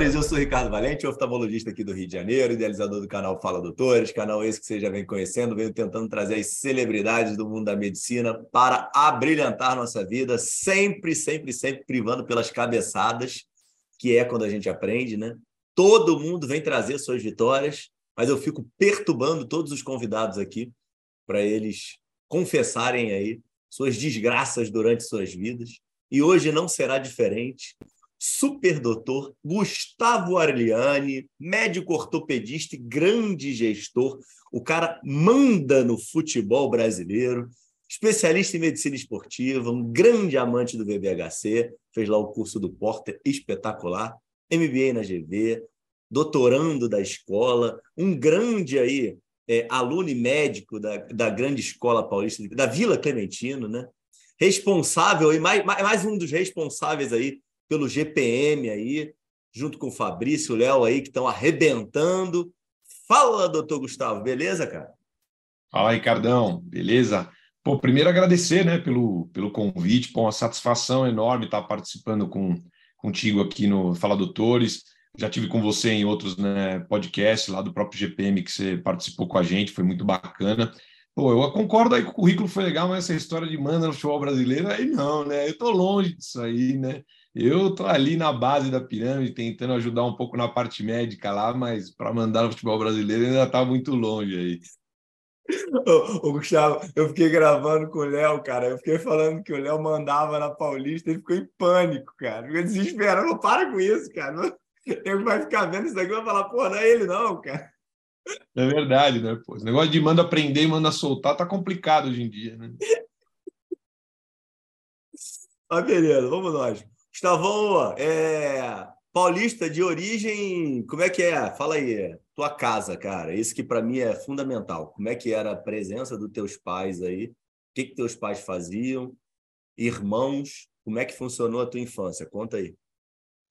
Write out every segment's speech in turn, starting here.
Eu sou Ricardo Valente, oftalmologista aqui do Rio de Janeiro, idealizador do canal Fala Doutores, canal esse que você já vem conhecendo, venho tentando trazer as celebridades do mundo da medicina para abrilhantar nossa vida, sempre, sempre, sempre privando pelas cabeçadas, que é quando a gente aprende, né? Todo mundo vem trazer suas vitórias, mas eu fico perturbando todos os convidados aqui para eles confessarem aí suas desgraças durante suas vidas. E hoje não será diferente superdoutor Gustavo Arliani, médico ortopedista e grande gestor. O cara manda no futebol brasileiro, especialista em medicina esportiva, um grande amante do VBHC, fez lá o curso do Porter, espetacular, MBA na GV, doutorando da escola, um grande aí é, aluno e médico da, da grande escola paulista, da Vila Clementino, né? Responsável, e mais, mais um dos responsáveis aí pelo GPM aí, junto com o Fabrício, o Léo aí, que estão arrebentando. Fala, doutor Gustavo, beleza, cara? Fala, Ricardão, beleza? Pô, primeiro agradecer, né, pelo, pelo convite, pô, uma satisfação enorme estar participando com, contigo aqui no Fala Doutores. Já tive com você em outros né, podcasts lá do próprio GPM que você participou com a gente, foi muito bacana. Pô, eu concordo aí que o currículo foi legal, mas essa história de manda no futebol brasileiro, aí não, né? Eu tô longe disso aí, né? Eu tô ali na base da pirâmide, tentando ajudar um pouco na parte médica lá, mas para mandar no futebol brasileiro ainda está muito longe aí. Ô, ô, Gustavo, eu fiquei gravando com o Léo, cara. Eu fiquei falando que o Léo mandava na Paulista e ficou em pânico, cara. Ficou desesperado. Para com isso, cara. Ele vai ficar vendo isso daqui e vai falar, pô, não é ele, não, cara. É verdade, né? Pô, esse negócio de manda prender e manda soltar tá complicado hoje em dia, né? Ah, beleza, vamos nós. Gustavão, é, paulista de origem, como é que é? Fala aí, tua casa, cara. Isso que para mim é fundamental. Como é que era a presença dos teus pais aí? O que, que teus pais faziam? Irmãos? Como é que funcionou a tua infância? Conta aí.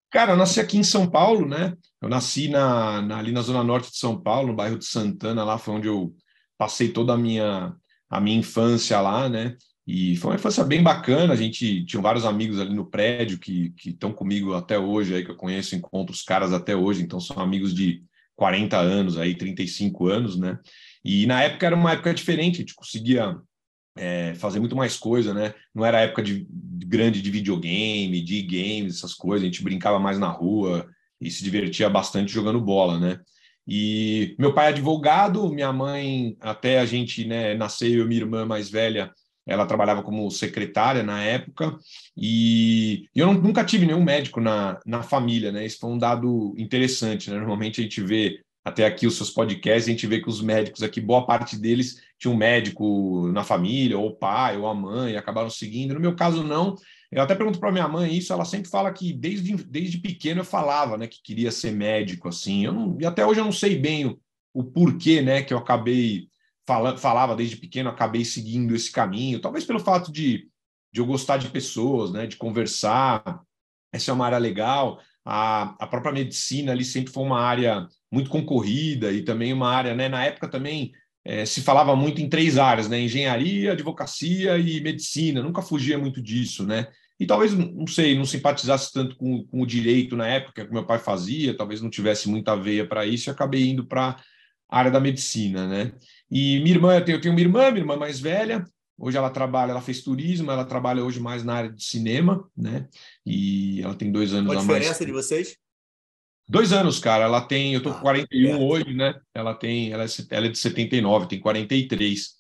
Cara, eu nasci aqui em São Paulo, né? Eu nasci na, na, ali na zona norte de São Paulo, no bairro de Santana, lá foi onde eu passei toda a minha, a minha infância lá, né? E foi uma infância bem bacana. A gente tinha vários amigos ali no prédio que estão comigo até hoje, aí que eu conheço, encontro os caras até hoje, então são amigos de 40 anos, aí 35 anos, né? E na época era uma época diferente, a gente conseguia é, fazer muito mais coisa, né? Não era época de, de grande de videogame, de games, essas coisas, a gente brincava mais na rua e se divertia bastante jogando bola, né? E meu pai é advogado, minha mãe, até a gente né, nascer, eu e minha irmã mais velha, ela trabalhava como secretária na época, e eu nunca tive nenhum médico na, na família, né? Isso foi um dado interessante, né? Normalmente a gente vê até aqui os seus podcasts, a gente vê que os médicos aqui, boa parte deles tinha um médico na família, ou o pai, ou a mãe, acabaram seguindo. No meu caso, não. Eu até pergunto para minha mãe isso, ela sempre fala que desde, desde pequeno eu falava, né, que queria ser médico, assim. Eu não, e até hoje eu não sei bem o, o porquê, né, que eu acabei fala, falava desde pequeno, acabei seguindo esse caminho, talvez pelo fato de, de eu gostar de pessoas, né, de conversar, essa é uma área legal, a, a própria medicina ali sempre foi uma área muito concorrida e também uma área, né, na época também é, se falava muito em três áreas, né, engenharia, advocacia e medicina, nunca fugia muito disso, né, e talvez, não sei, não simpatizasse tanto com, com o direito na época que meu pai fazia, talvez não tivesse muita veia para isso e acabei indo para a área da medicina, né? E minha irmã, eu tenho, eu tenho uma irmã, minha irmã mais velha, hoje ela trabalha, ela fez turismo, ela trabalha hoje mais na área de cinema, né? E ela tem dois anos Qual a mais. Qual a diferença de vocês? Dois anos, cara. Ela tem, eu tô ah, com 41 é. hoje, né? Ela tem, ela é, ela é de 79, tem 43.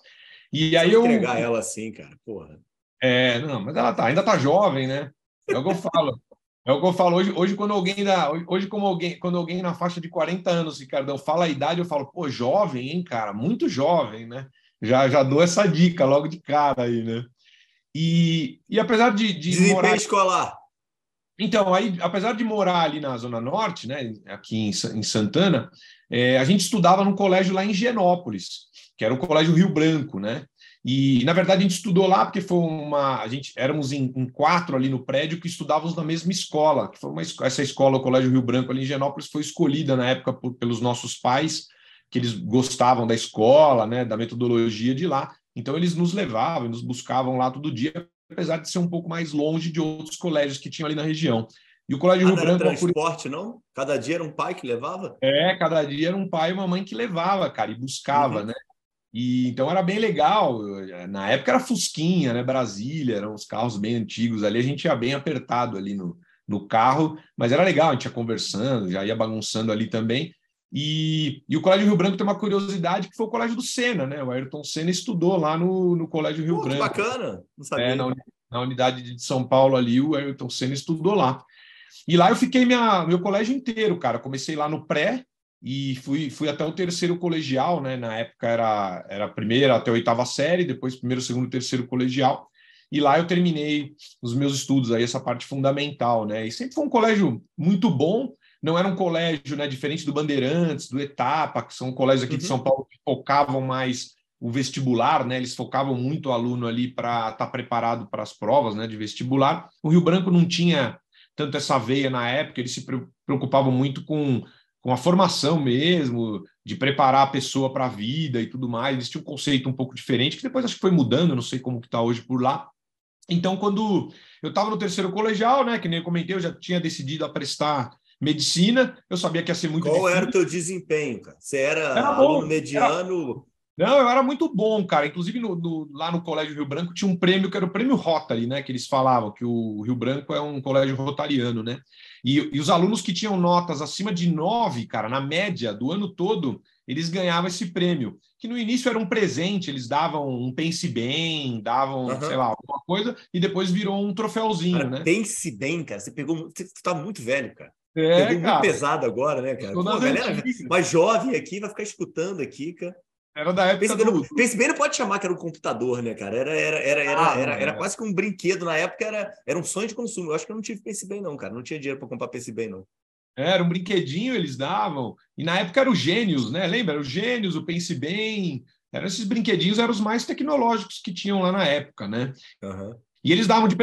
E Você aí eu entregar ela assim, cara, porra. É, não, mas ela tá, ainda tá jovem, né? É o que eu falo. É o que eu falo hoje, hoje quando alguém dá, hoje como alguém, quando alguém na faixa de 40 anos, Ricardão, fala a idade, eu falo, pô, jovem, hein, cara, muito jovem, né? Já já dou essa dica logo de cara aí, né? E, e apesar de, de morar escolar. Então, aí, apesar de morar ali na Zona Norte, né, aqui em, em Santana, é, a gente estudava num colégio lá em Higienópolis, que era o Colégio Rio Branco, né? E, na verdade, a gente estudou lá porque foi uma. A gente éramos em, em quatro ali no prédio que estudávamos na mesma escola, que foi uma, essa escola, o Colégio Rio Branco, ali em Genópolis, foi escolhida na época por, pelos nossos pais, que eles gostavam da escola, né, da metodologia de lá. Então, eles nos levavam, nos buscavam lá todo dia, apesar de ser um pouco mais longe de outros colégios que tinham ali na região. E o Colégio ah, Rio Branco. Era transporte, não? Cada dia era um pai que levava? É, cada dia era um pai e uma mãe que levava, cara, e buscava, uhum. né? E então era bem legal. Na época era Fusquinha, né? Brasília, eram os carros bem antigos ali. A gente ia bem apertado ali no, no carro, mas era legal, a gente ia conversando, já ia bagunçando ali também. E, e o Colégio Rio Branco tem uma curiosidade que foi o Colégio do Sena, né? O Ayrton Senna estudou lá no, no Colégio Rio Pô, Branco. Que bacana, não sabia. É, na, na, unidade de São Paulo ali, o Ayrton Senna estudou lá. E lá eu fiquei minha, meu colégio inteiro, cara. Comecei lá no pré e fui, fui até o terceiro colegial, né? Na época era, era a primeira até a oitava série, depois primeiro, segundo, terceiro colegial. E lá eu terminei os meus estudos aí, essa parte fundamental, né? E sempre foi um colégio muito bom, não era um colégio né, diferente do Bandeirantes, do Etapa, que são colégios aqui uhum. de São Paulo que focavam mais o vestibular, né? Eles focavam muito o aluno ali para estar tá preparado para as provas né, de vestibular. O Rio Branco não tinha tanto essa veia na época, eles se preocupavam muito com, com a formação mesmo, de preparar a pessoa para a vida e tudo mais. Eles tinham um conceito um pouco diferente, que depois acho que foi mudando, não sei como que está hoje por lá. Então, quando eu estava no terceiro colegial, né, que nem eu comentei, eu já tinha decidido a prestar medicina, eu sabia que ia ser muito Qual difícil. era o teu desempenho, cara? Você era, era aluno mediano? Era... Não, eu era muito bom, cara. Inclusive, no, no, lá no Colégio Rio Branco tinha um prêmio que era o prêmio Rotary, né? Que eles falavam que o Rio Branco é um colégio rotariano, né? E, e os alunos que tinham notas acima de nove, cara, na média do ano todo, eles ganhavam esse prêmio. Que no início era um presente, eles davam um pense bem, davam, uhum. sei lá, alguma coisa, e depois virou um troféuzinho, cara, né? Pense bem, cara. Você pegou. Você tá muito velho, cara. É, Pegou cara. muito pesado agora, né, cara? Pô, galera mais jovem aqui vai ficar escutando aqui, cara. Era da época. Pense, do... Pense bem, não pode chamar que era um computador, né, cara? Era, era, era, era, ah, era, era, quase que um brinquedo. Na época era, era um sonho de consumo. Eu acho que eu não tive Pense bem, não, cara. Não tinha dinheiro para comprar Pense bem, não. Era um brinquedinho, eles davam. E na época era o Gênios, né? Lembra? Era o Gênios, o Pense Bem. Eram esses brinquedinhos, eram os mais tecnológicos que tinham lá na época, né? Uhum. E eles davam de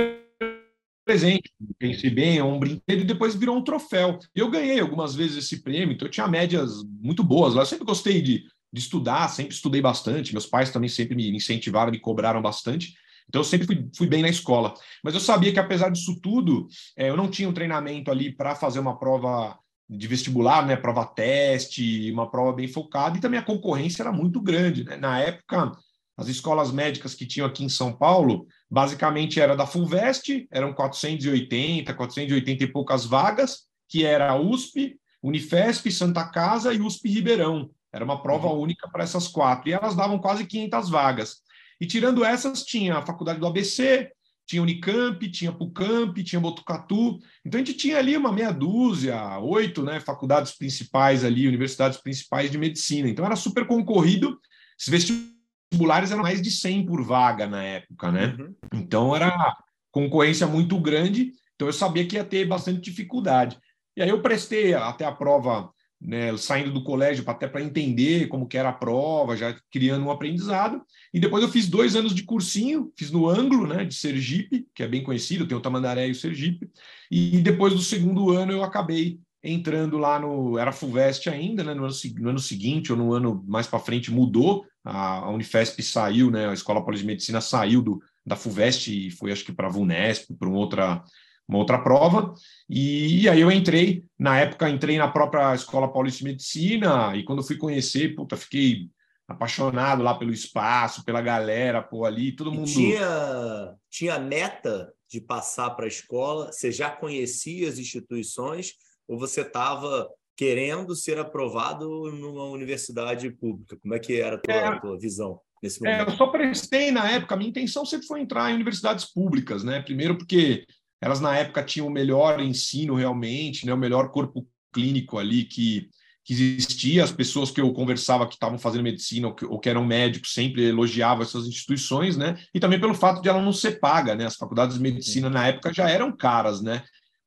presente, pensei bem, é um brinquedo e depois virou um troféu. Eu ganhei algumas vezes esse prêmio, então eu tinha médias muito boas lá. Eu sempre gostei de, de estudar, sempre estudei bastante. Meus pais também sempre me incentivaram, me cobraram bastante. Então eu sempre fui, fui bem na escola. Mas eu sabia que apesar disso tudo, é, eu não tinha um treinamento ali para fazer uma prova de vestibular, né, prova teste, uma prova bem focada, e também a concorrência era muito grande. Né? Na época, as escolas médicas que tinham aqui em São Paulo, basicamente era da Fulvest, eram 480, 480 e poucas vagas, que era a USP, Unifesp, Santa Casa e USP Ribeirão. Era uma prova uhum. única para essas quatro. E elas davam quase 500 vagas. E tirando essas, tinha a faculdade do ABC, tinha Unicamp, tinha Pucamp, tinha Botucatu. Então a gente tinha ali uma meia dúzia, oito né, faculdades principais ali, universidades principais de medicina. Então era super concorrido. Esses vestibulares eram mais de 100 por vaga na época, né? Uhum. Então era concorrência muito grande, então eu sabia que ia ter bastante dificuldade. E aí eu prestei até a prova, né, saindo do colégio, até para entender como que era a prova, já criando um aprendizado. E depois eu fiz dois anos de cursinho, fiz no Anglo, né, de Sergipe, que é bem conhecido, tem o Tamandaré e o Sergipe. E depois do segundo ano eu acabei entrando lá no. Era Fulvestre ainda, né? No ano, no ano seguinte ou no ano mais para frente mudou. A, a, Unifesp saiu, né? A Escola Paulista de Medicina saiu do, da Fulvestre e foi, acho que, para a VUNESP, para uma outra, uma outra prova. E, e, aí eu entrei, na época, entrei na própria Escola Paulista de Medicina, e quando fui conhecer, puta, fiquei apaixonado lá pelo espaço, pela galera, pô, ali, todo mundo. E tinha, tinha meta de passar para a escola? Você já conhecia as instituições? ou você estava querendo ser aprovado numa universidade pública? Como é que era a tua, é, tua visão? É, eu só prestei na época, a minha intenção sempre foi entrar em universidades públicas, né? Primeiro porque elas na época tinham o melhor ensino realmente, né? o melhor corpo clínico ali que, que existia, as pessoas que eu conversava que estavam fazendo medicina ou que, ou que, eram médicos sempre elogiavam essas instituições, né? E também pelo fato de ela não ser paga, né? As faculdades de medicina na época já eram caras, né?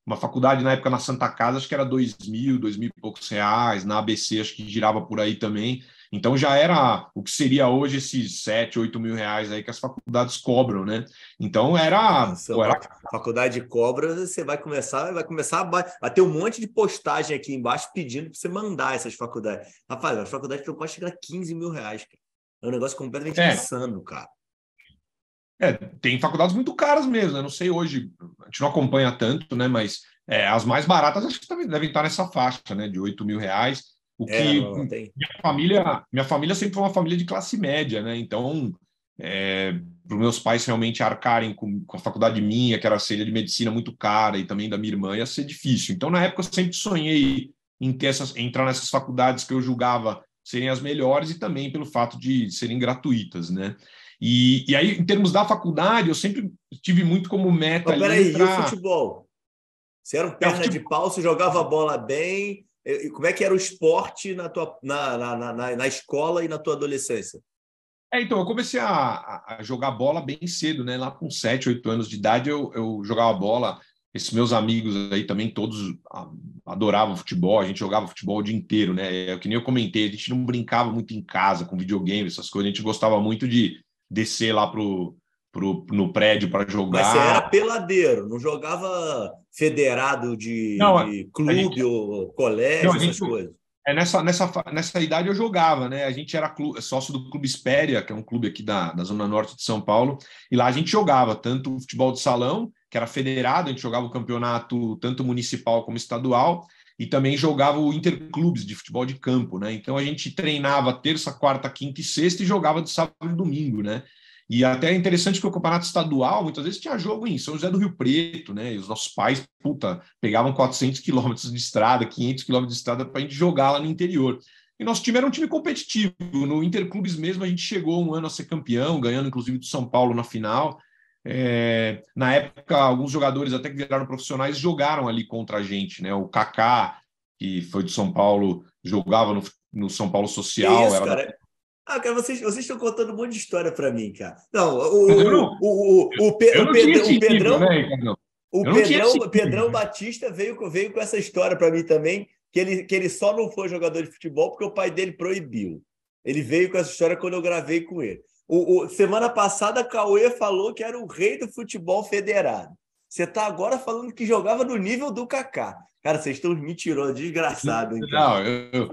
uma faculdade na época na Santa Casa, acho que era dois mil, dois mil e poucos reais, na ABC acho que girava por aí também. Então já era o que seria hoje esses sete, oito mil reais aí que as faculdades cobram, né? Então era, Nossa, pô, era... faculdade cobra, você vai começar, vai começar a, a, ter um monte de postagem aqui embaixo pedindo para você mandar essas faculdades. Rapaz, a faculdade que eu posso chegar a 15 mil reais, cara. É um negócio completamente é. insano, cara. É, tem faculdades muito caras mesmo, né? Não sei hoje, a gente não acompanha tanto, né? Mas É, as mais baratas acho que também devem estar nessa faixa, né? De 8 mil reais. O é, que não, não minha família, minha família sempre foi uma família de classe média, né? Então, é, para os meus pais realmente arcarem com, com, a faculdade minha, que era a de medicina muito cara, e também da minha irmã, ia ser difícil. Então, na época, eu sempre sonhei em ter essas, entrar nessas faculdades que eu julgava serem as melhores e também pelo fato de serem gratuitas, né? E, e aí, em termos da faculdade, eu sempre tive muito como meta. Mas peraí, entrar... e o futebol? Você era um perna é, de pau, você jogava bola bem. E como é que era o esporte na, tua, na, na, na, na escola e na tua adolescência? É, então, eu comecei a, a, jogar bola bem cedo, né? Lá com 7, 8 anos de idade, eu, eu jogava bola. Esses meus amigos aí também, todos adoravam futebol, a gente jogava futebol o dia inteiro, né? É que nem eu comentei, a gente não brincava muito em casa com videogame, essas coisas, a gente gostava muito de descer lá pro, pro, no prédio para jogar. Mas você era peladeiro, não jogava federado de, não, de clube gente, ou colégio, não, essas gente, coisas. É, nessa, nessa, nessa idade eu jogava, né? A gente era clube, sócio do Clube Espéria, que é um clube aqui da, da Zona Norte de São Paulo, e lá a gente jogava tanto futebol de salão, que era federado, a gente jogava o campeonato tanto municipal como estadual, e também jogava o interclubes de futebol de campo, né? Então a gente treinava terça, quarta, quinta e sexta e jogava de sábado e domingo, né? E até é interessante que o campeonato estadual muitas vezes tinha jogo em São José do Rio Preto, né? E os nossos pais, puta, pegavam 400 quilômetros de estrada, 500 quilômetros de estrada para a gente jogar lá no interior. E nosso time era um time competitivo. No Interclubes mesmo, a gente chegou um ano a ser campeão, ganhando inclusive do São Paulo na final. É, na época, alguns jogadores até que viraram profissionais jogaram ali contra a gente, né? O Kaká, que foi de São Paulo, jogava no, no São Paulo Social. Isso, era cara. Ah, cara, vocês, vocês estão contando um monte de história para mim, cara. Não, o, o, o, o, o, Pedrão. Né, o Pedrão, Pedrão Batista veio, veio com essa história para mim também, que ele, que ele só não foi jogador de futebol porque o pai dele proibiu. Ele veio com essa história quando eu gravei com ele. O, o, semana passada, Cauê falou que era o rei do futebol federado. Você está agora falando que jogava no nível do Kaká. Cara, vocês estão mentirosos, desgraçado. Então. Não, eu,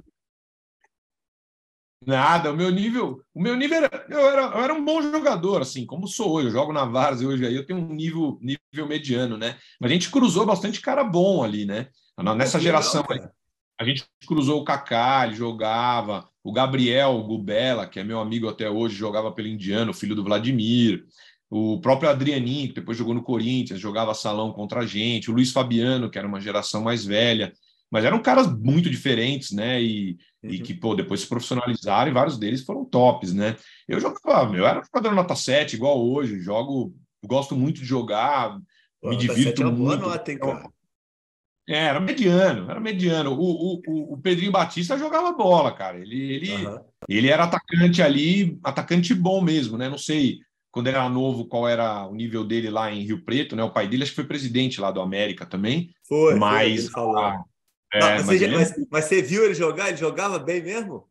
Nada, o meu nível, o meu nível era eu, era, eu era um bom jogador, assim, como sou hoje, eu jogo na Várzea hoje aí, eu tenho um nível, nível mediano, né? Mas a gente cruzou bastante cara bom ali, né? Nessa geração, legal, a gente cruzou o Kaká, ele jogava, o Gabriel Gubela, que é meu amigo até hoje, jogava pelo Indiano, filho do Vladimir. O próprio Adrianinho, que depois jogou no Corinthians, jogava salão contra a gente. O Luiz Fabiano, que era uma geração mais velha. Mas eram caras muito diferentes, né? E, uhum. e que, pô, depois se profissionalizaram e vários deles foram tops, né? Eu jogava, eu era um jogador nota 7, igual hoje. Jogo, gosto muito de jogar, pô, me divirto é muito. Boa nota, hein, cara? É, era mediano, era mediano. O, o, o Pedrinho Batista jogava bola, cara. Ele, ele, uhum. ele era atacante ali, atacante bom mesmo, né? Não sei quando ele era novo qual era o nível dele lá em Rio Preto, né? O pai dele acho que foi presidente lá do América também. Foi, mas, foi, é, Não, mas, mas, ele... mas, mas, você viu ele jogar? Ele jogava bem mesmo?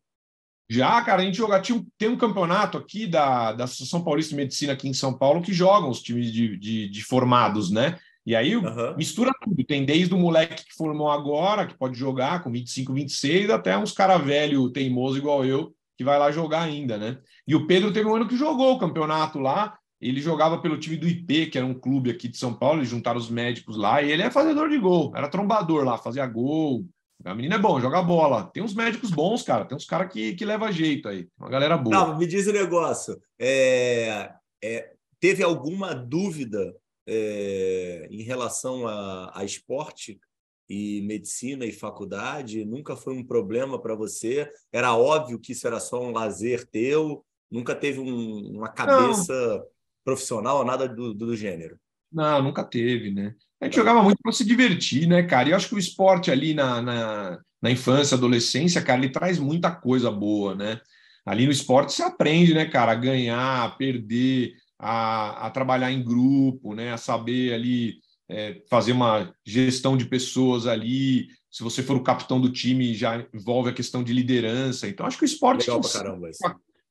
Já, cara, a gente joga. Tinha tem um campeonato aqui da, da Associação Paulista de Medicina aqui em São Paulo que jogam os times de, de, de formados, né? E aí uhum. mistura tudo. Tem desde o moleque que formou agora, que pode jogar com 25, 26, até uns cara velho teimoso igual eu, que vai lá jogar ainda, né? E o Pedro teve um ano que jogou o campeonato lá. Ele jogava pelo time do IP, que era um clube aqui de São Paulo, eles juntaram os médicos lá, e ele é fazedor de gol, era trombador lá, fazia gol. A menina é bom, joga bola. Tem uns médicos bons, cara, tem uns caras que, que leva jeito aí, uma galera boa. Não, me diz o um negócio. É, é, teve alguma dúvida é, em relação a, a esporte e medicina e faculdade? Nunca foi um problema para você? Era óbvio que isso era só um lazer teu? Nunca teve um, uma cabeça. Profissional ou nada do, do, gênero? Não, nunca teve, né? A gente jogava muito para se divertir, né, cara? E eu acho que o esporte ali na, na, na infância, adolescência, cara, ele traz muita coisa boa, né? Ali no esporte você aprende, né, cara, a ganhar, a perder, a, a trabalhar em grupo, né, a saber ali é, fazer uma gestão de pessoas ali. Se você for o capitão do time, já envolve a questão de liderança. Então, acho que o esporte. Legal caramba.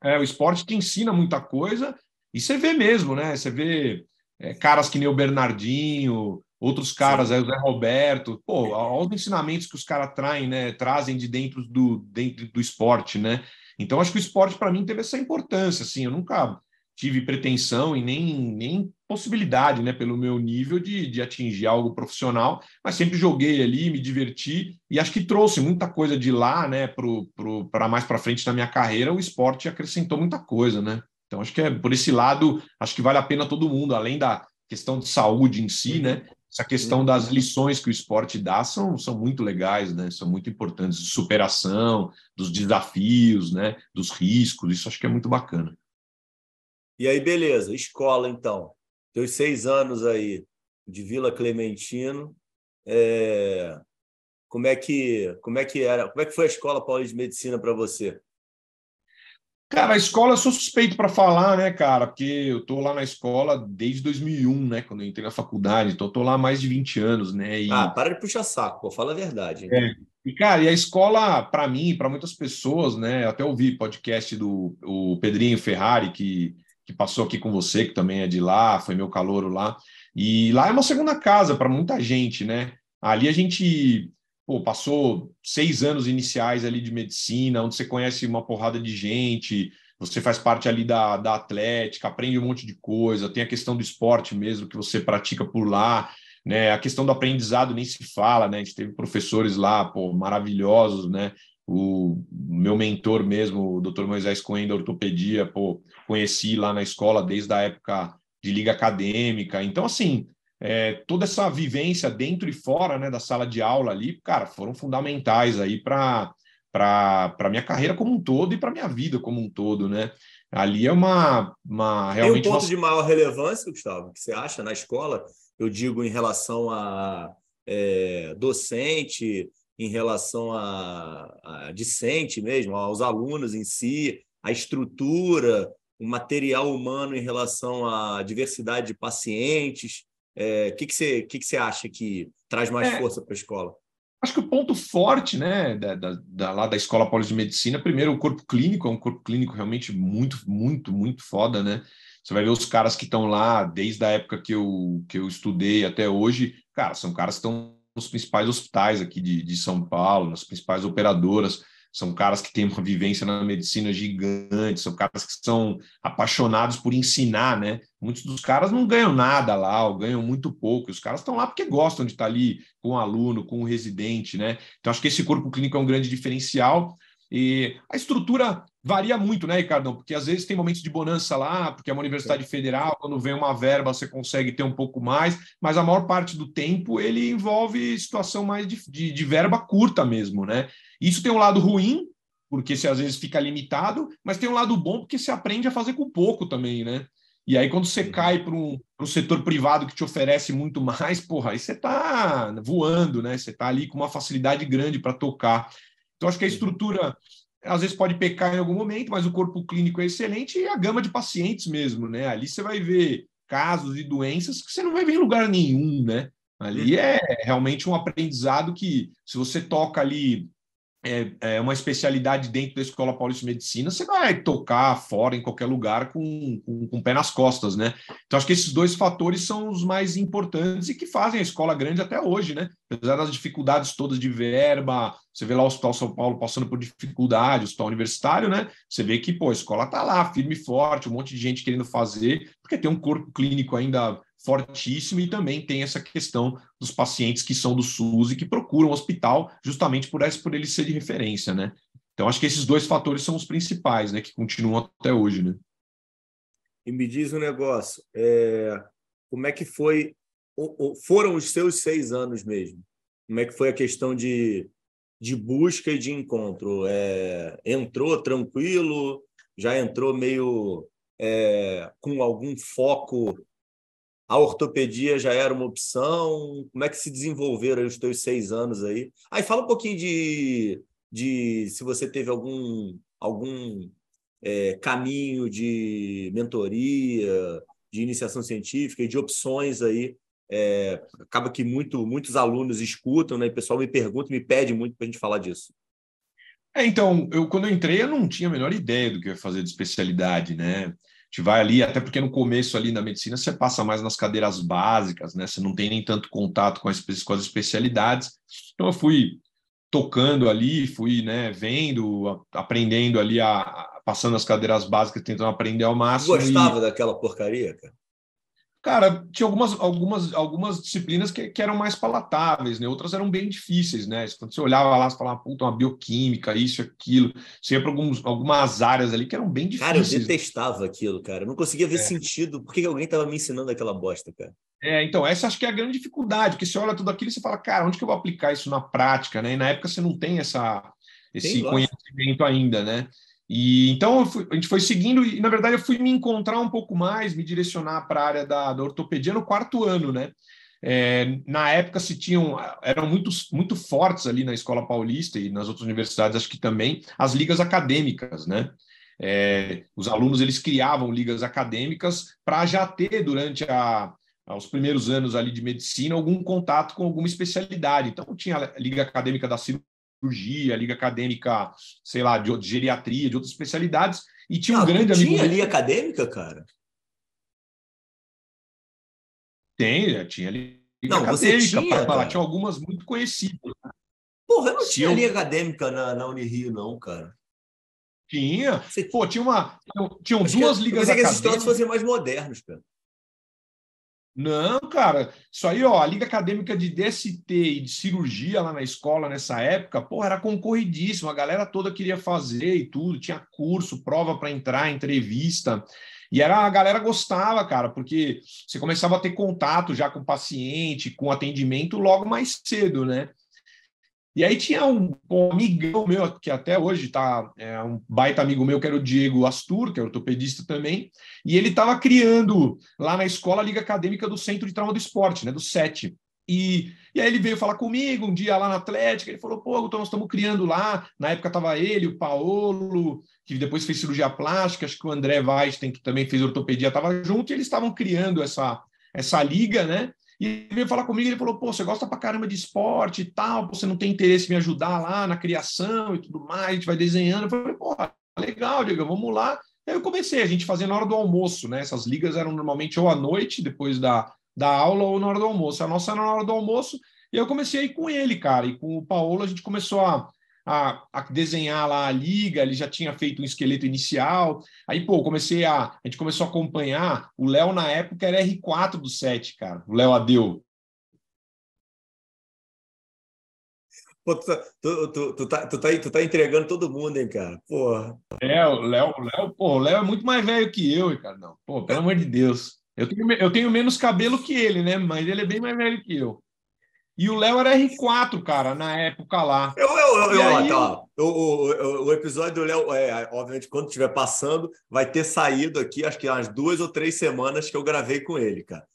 É, o esporte te ensina muita coisa e você vê mesmo, né? Você vê é, caras que nem o Bernardinho, outros caras, aí, o Zé Roberto, pô, olha os ensinamentos que os caras traem, né? Trazem de dentro do, dentro do esporte, né? Então, acho que o esporte, para mim, teve essa importância, assim, eu nunca tive pretensão e nem, nem possibilidade, né, pelo meu nível de, de atingir algo profissional, mas sempre joguei ali, me diverti e acho que trouxe muita coisa de lá, né, para mais para frente na minha carreira. O esporte acrescentou muita coisa, né? Então acho que é por esse lado, acho que vale a pena todo mundo, além da questão de saúde em si, né? Essa questão das lições que o esporte dá são, são muito legais, né? São muito importantes de superação, dos desafios, né? Dos riscos. Isso acho que é muito bacana. E aí, beleza, escola então. Teus seis anos aí de Vila Clementino, é... como é que como é que era? Como é que foi a escola Paulista de Medicina para você? Cara, a escola eu sou suspeito para falar, né, cara? Porque eu tô lá na escola desde 2001, né, quando eu entrei na faculdade, então eu tô lá há mais de 20 anos, né? E... Ah, para de puxar saco, pô, fala a verdade. É. E, cara, e a escola, para mim, para muitas pessoas, né, eu até ouvi podcast do o Pedrinho Ferrari, que que passou aqui com você, que também é de lá, foi meu calouro lá. E lá é uma segunda casa para muita gente, né? Ali a gente pô, passou seis anos iniciais ali de medicina, onde você conhece uma porrada de gente, você faz parte ali da, da atlética, aprende um monte de coisa, tem a questão do esporte mesmo que você pratica por lá, né? A questão do aprendizado nem se fala, né? A gente teve professores lá, pô, maravilhosos, né? O meu mentor mesmo, o Dr. Moisés Cohen da ortopedia, pô, conheci lá na escola desde a época de liga acadêmica. Então, assim, é, toda essa vivência dentro e fora né, da sala de aula ali, cara, foram fundamentais aí para para minha carreira como um todo e para minha vida como um todo, né? Ali é uma, uma realmente. Tem um ponto uma... de maior relevância, Gustavo, que você acha na escola? Eu digo em relação a é, docente, em relação a, a discente mesmo, aos alunos em si, a estrutura, o material humano em relação à diversidade de pacientes? O é, que, que, você, que, que você acha que traz mais é, força para a escola? Acho que o ponto forte né, da, da, da, lá da Escola Paulista de Medicina, primeiro, o corpo clínico, é um corpo clínico realmente muito, muito, muito foda, né? Você vai ver os caras que estão lá desde a época que eu, que eu estudei até hoje, cara, são caras que estão nos principais hospitais aqui de, de São Paulo, nas principais operadoras são caras que têm uma vivência na medicina gigante, são caras que são apaixonados por ensinar, né? Muitos dos caras não ganham nada lá, ou ganham muito pouco, os caras estão lá porque gostam de estar ali com o aluno, com o residente, né? Então, acho que esse corpo clínico é um grande diferencial. E a estrutura varia muito, né, Ricardão? Porque às vezes tem momentos de bonança lá, porque é uma universidade federal, quando vem uma verba você consegue ter um pouco mais, mas a maior parte do tempo ele envolve situação mais de, de, de verba curta mesmo, né? Isso tem um lado ruim, porque você às vezes fica limitado, mas tem um lado bom porque você aprende a fazer com pouco também, né? E aí, quando você cai para um, um setor privado que te oferece muito mais, porra, aí você está voando, né? Você está ali com uma facilidade grande para tocar. Então, acho que a estrutura às vezes pode pecar em algum momento, mas o corpo clínico é excelente e a gama de pacientes mesmo, né? Ali você vai ver casos e doenças que você não vai ver em lugar nenhum, né? Ali uhum. é realmente um aprendizado que, se você toca ali é, é, uma especialidade dentro da Escola Paulista de Medicina, você vai tocar fora, em qualquer lugar, com, com, com, o pé nas costas, né? Então, acho que esses dois fatores são os mais importantes e que fazem a escola grande até hoje, né? Apesar das dificuldades todas de verba, você vê lá o Hospital São Paulo passando por dificuldade, o Hospital Universitário, né? Você vê que, pô, a escola tá lá, firme e forte, um monte de gente querendo fazer, porque tem um corpo clínico ainda fortíssimo e também tem essa questão dos pacientes que são do SUS e que procuram hospital justamente por, essa, por ele ser de referência, né? Então, acho que esses dois fatores são os principais, né? Que continuam até hoje, né? E me diz um negócio, é... como é que foi, foram os seus seis anos mesmo? Como é que foi a questão de, de busca e de encontro? É... Entrou tranquilo? Já entrou meio é... com algum foco a ortopedia já era uma opção? Como é que se desenvolveram os teus seis anos aí? Aí fala um pouquinho de, de se você teve algum, algum é, caminho de mentoria, de iniciação científica e de opções aí. É, acaba que muito, muitos alunos escutam, né? E o pessoal me pergunta, me pede muito para a gente falar disso. É, então, eu quando eu entrei, eu não tinha a menor ideia do que eu ia fazer de especialidade, né? Gente vai ali, até porque no começo ali na medicina você passa mais nas cadeiras básicas, né? Você não tem nem tanto contato com as, com as especialidades. Então eu fui tocando ali, fui né, vendo, aprendendo ali a, a passando as cadeiras básicas, tentando aprender ao máximo. Gostava e... daquela porcaria, cara? Cara, tinha algumas, algumas, algumas disciplinas que, que, eram mais palatáveis, né? Outras eram bem difíceis, né? Quando você olhava lá, você falava, puta, uma bioquímica, isso, aquilo. Você ia para algumas áreas ali que eram bem difíceis. Cara, eu detestava aquilo, cara. Eu não conseguia ver é. sentido. Por que alguém estava me ensinando aquela bosta, cara? É, então, essa acho que é a grande dificuldade, porque você olha tudo aquilo e você fala, cara, onde que eu vou aplicar isso na prática, né? E na época você não tem essa, esse tem, conhecimento ainda, né? E então fui, a gente foi seguindo e na verdade eu fui me encontrar um pouco mais, me direcionar para a área da, da, ortopedia no quarto ano, né? É, na época se tinham eram muito, muito fortes ali na escola paulista e nas outras universidades acho que também as ligas acadêmicas, né? É, os alunos eles criavam ligas acadêmicas para já ter durante a, os primeiros anos ali de medicina algum contato com alguma especialidade. Então tinha a liga acadêmica da cirurgia, liga acadêmica, sei lá, de, de geriatria, de outras especialidades. E tinha um grande amigo. Tinha liga acadêmica, cara? Tem, é, tinha liga não, acadêmica. Você tinha, falar, tinha algumas muito conhecidas. Porra, eu não tinha, tinha liga acadêmica na, na Unirio, não, cara. Tinha. Você... Pô, tinha uma. Tinham duas ligas acadêmicas. que esses fossem mais modernos, cara. Não, cara, isso aí, ó, a Liga Acadêmica de DST e de cirurgia lá na escola nessa época, pô, era concorridíssimo, a galera toda queria fazer e tudo, tinha curso, prova para entrar, entrevista. E era a galera gostava, cara, porque você começava a ter contato já com o paciente, com atendimento logo mais cedo, né? E aí tinha um, um amigão meu, que até hoje tá, é um baita amigo meu, que era o Diego Astur, que é ortopedista também, e ele estava criando lá na escola a Liga Acadêmica do Centro de Trauma do Esporte, né, do SET. E, e aí ele veio falar comigo um dia lá na Atlética, ele falou, pô, então nós estamos criando lá, na época estava ele, o Paolo, que depois fez cirurgia plástica, acho que o André Weisten, que também fez ortopedia, estava junto, e eles estavam criando essa, essa liga, né? E veio falar comigo, ele falou, pô, você gosta pra caramba de esporte e tal, você não tem interesse em me ajudar lá na criação e tudo mais, a gente vai desenhando. Eu falei, pô, legal, Diego, vamos lá. Aí eu comecei, a gente fazia na hora do almoço, né? Essas ligas eram normalmente ou à noite, depois da, da aula, ou na hora do almoço. A nossa era na hora do almoço, e eu comecei a ir com ele, cara, e com o Paulo a gente começou a a, a, desenhar lá a liga, ele já tinha feito um esqueleto inicial. Aí, pô, comecei a. A gente começou a acompanhar. O Léo, na época, era R4 do set, cara. O Léo Adeu. Pô, tu, tá, tu, tu, tu, tá, tu, tá, tu tá entregando todo mundo, hein, cara? Porra. É, o Léo, o Léo, pô, o Léo é muito mais velho que eu, cara. Não, pô, pelo amor de Deus. Eu tenho, eu tenho menos cabelo que ele, né? Mas ele é bem mais velho que eu. E o Léo era R4, cara, na época lá. Eu, eu, eu, aí, tá, o, o, o, episódio do Léo, é, obviamente, quando estiver passando, vai ter saído aqui, acho que umas duas ou três semanas que eu gravei com ele, cara.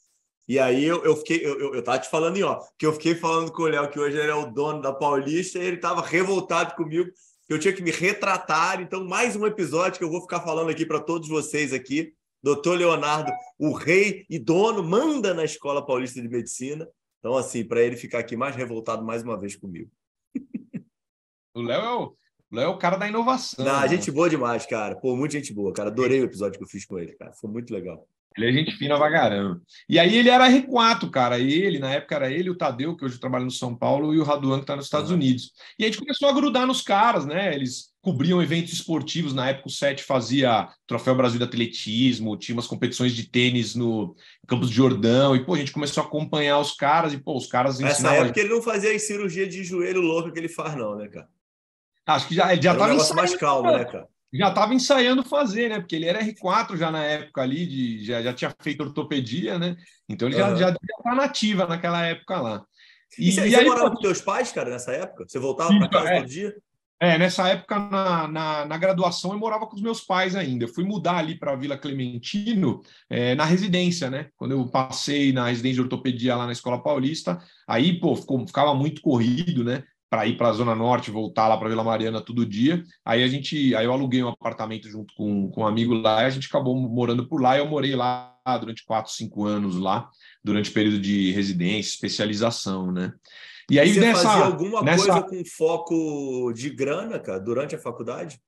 E aí eu, eu fiquei, eu, eu, eu tava te falando, ó, que eu fiquei falando com o Léo que hoje ele é o dono da Paulista e ele tava revoltado comigo, que eu tinha que me retratar. Então, mais um episódio que eu vou ficar falando aqui para todos vocês aqui. Doutor Leonardo, o rei e dono, manda na Escola Paulista de Medicina. Então, assim, para ele ficar aqui mais revoltado mais uma vez comigo. O Léo é o, Léo é o cara da inovação. Não, gente boa demais, cara. Pô, muita gente boa, cara. Adorei o episódio que eu fiz com ele, cara. Foi muito legal. Ele é gente fina pra caramba. E aí ele era R4, cara. Ele, na época, era ele, o Tadeu, que hoje trabalha no São Paulo, e o Raduan, que está nos Estados uhum. Unidos. E a gente começou a grudar nos caras, né? Eles cobriam eventos esportivos. Na época, o SET fazia Troféu Brasil de Atletismo, tinha umas competições de tênis no Campos de Jordão. E, pô, a gente começou a acompanhar os caras. E, pô, os caras Nessa época, ele não fazia cirurgia de joelho louco que ele faz, não, né, cara? Acho que já, ele já estava um mais calmo, né, cara? já estava ensaiando fazer, né? Porque ele era R4 já na época ali, de, já, já tinha feito ortopedia, né? Então ele uhum. já, já estava nativa naquela época lá. E, e você, e aí, morava com teus pais, cara, nessa época? Você voltava para casa é, todo dia? É, nessa época, na, na, na, graduação, eu morava com os meus pais ainda. Eu fui mudar ali para a Vila Clementino é, na residência, né? Quando eu passei na residência de ortopedia lá na Escola Paulista, aí, pô, ficou, ficava muito corrido, né? Para ir para a Zona Norte, voltar lá para Vila Mariana todo dia. Aí a gente, aí eu aluguei um apartamento junto com, com um amigo lá, e a gente acabou morando por lá. E eu morei lá durante quatro, cinco anos lá, durante o período de residência, especialização, né? E aí Você nessa, fazia alguma nessa... coisa com foco de grana, cara, durante a faculdade?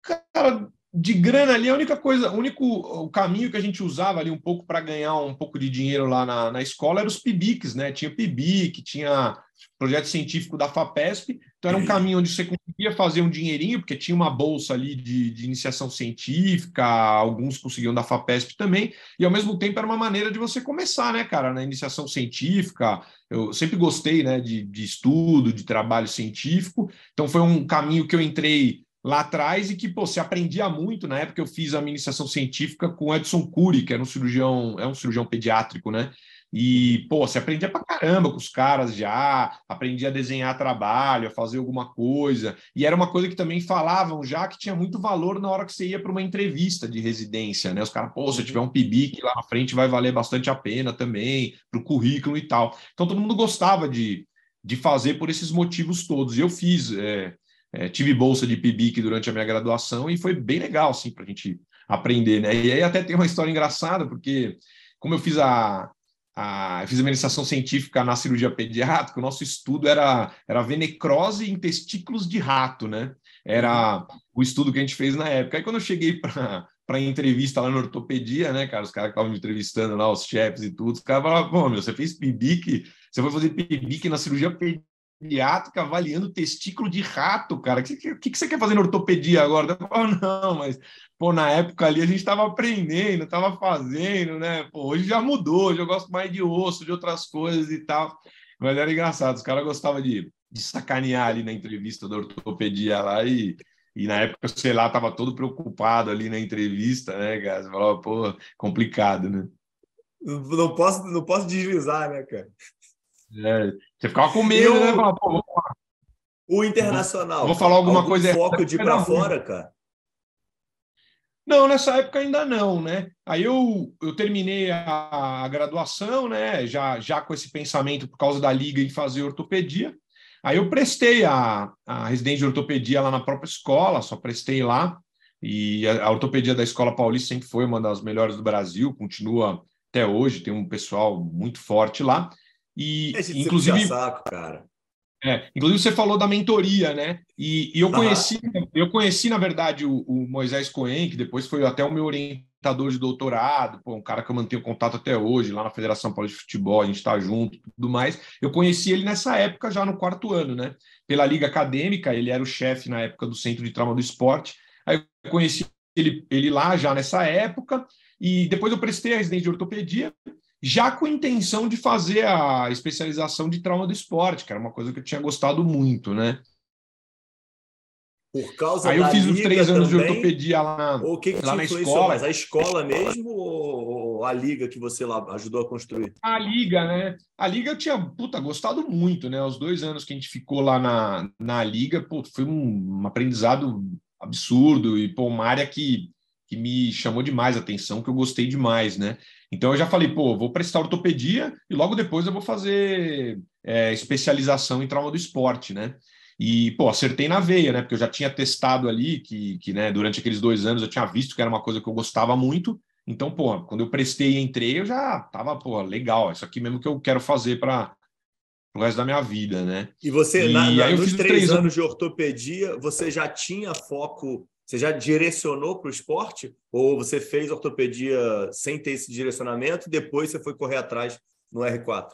Cara, de grana ali, a única coisa, o único o caminho que a gente usava ali um pouco para ganhar um pouco de dinheiro lá na, na escola era os PIBICs, né? Tinha PIBIC, tinha projeto científico da FAPESP, então era um caminho onde você conseguia fazer um dinheirinho, porque tinha uma bolsa ali de, de iniciação científica, alguns conseguiam da FAPESP também, e ao mesmo tempo era uma maneira de você começar, né, cara, na iniciação científica. Eu sempre gostei, né, de, de estudo, de trabalho científico, então foi um caminho que eu entrei lá atrás e que, pô, se aprendia muito. Na época eu fiz a iniciação científica com Edson Cury, que era um cirurgião, é um cirurgião pediátrico, né? E, pô, você aprendia pra caramba com os caras já, aprendia a desenhar trabalho, a fazer alguma coisa. E era uma coisa que também falavam já que tinha muito valor na hora que você ia para uma entrevista de residência, né? Os caras, pô, se eu tiver um PIBIC lá na frente vai valer bastante a pena também, para o currículo e tal. Então todo mundo gostava de, de fazer por esses motivos todos. E eu fiz, é, é, tive bolsa de PIBIC durante a minha graduação e foi bem legal, assim, para a gente aprender, né? E aí até tem uma história engraçada, porque como eu fiz a, a, eu fiz a iniciação científica na cirurgia pediátrica, o nosso estudo era, era ver necrose em testículos de rato, né? Era o estudo que a gente fez na época. Aí quando eu cheguei para para entrevista lá na ortopedia, né, cara? Os caras que estavam me entrevistando lá, os chefes e tudo, os caras falavam, pô, meu, você fez PIBIC, você foi fazer PIBIC na cirurgia pediátrica pediátrica avaliando testículo de rato, cara. O que, que, que, você quer fazer na ortopedia agora? Eu falo, não, mas pô, na época ali a gente estava aprendendo, estava fazendo, né? Pô, hoje já mudou, hoje eu gosto mais de osso, de outras coisas e tal. Mas era engraçado, os caras gostavam de, de sacanear ali na entrevista da ortopedia lá e, e na época, sei lá, tava todo preocupado ali na entrevista, né, cara? Você falava, pô, complicado, né? Não posso, não posso deslizar, né, cara? É, você ficava com medo, o, né? Falar, Pô, o internacional. Vou falar alguma coisa. foco de para fora, cara? Não, nessa época ainda não, né? Aí eu, eu terminei a, a, graduação, né? Já, já com esse pensamento por causa da liga em fazer ortopedia. Aí eu prestei a, a residência de ortopedia lá na própria escola, só prestei lá. E a, a ortopedia da Escola Paulista sempre foi uma das melhores do Brasil, continua até hoje, tem um pessoal muito forte lá. E, Esse inclusive, saco, cara. É, inclusive você falou da mentoria, né? E, e eu conheci, eu conheci na verdade o, o, Moisés Cohen, que depois foi até o meu orientador de doutorado, pô, um cara que eu mantenho contato até hoje lá na Federação Paulista de Futebol, a gente está junto, tudo mais. Eu conheci ele nessa época já no quarto ano, né? Pela liga acadêmica, ele era o chefe na época do Centro de Trauma do Esporte. Aí eu conheci ele, ele lá já nessa época e depois eu prestei a residência de ortopedia já com a intenção de fazer a especialização de trauma do esporte, que era uma coisa que eu tinha gostado muito, né? Por causa Aí eu fiz os três anos também, de ortopedia lá, ou que que lá na escola. Mas a escola mesmo ou a liga que você lá ajudou a construir? A liga, né? A liga eu tinha, puta, gostado muito, né? Os dois anos que a gente ficou lá na, na liga, pô, foi um, um aprendizado absurdo e, pô, uma área que, que me chamou demais a atenção, que eu gostei demais, né? Então eu já falei, pô, vou prestar ortopedia e logo depois eu vou fazer é, especialização em trauma do esporte, né? E, pô, acertei na veia, né? Porque eu já tinha testado ali que, que né, durante aqueles dois anos eu tinha visto que era uma coisa que eu gostava muito. Então, pô, quando eu prestei e entrei, eu já tava, pô, legal, isso aqui mesmo que eu quero fazer para o resto da minha vida, né? E você, e na, na, nos três, três anos de ortopedia, você já tinha foco você já direcionou para o esporte? Ou você fez ortopedia sem ter esse direcionamento e depois você foi correr atrás no R4?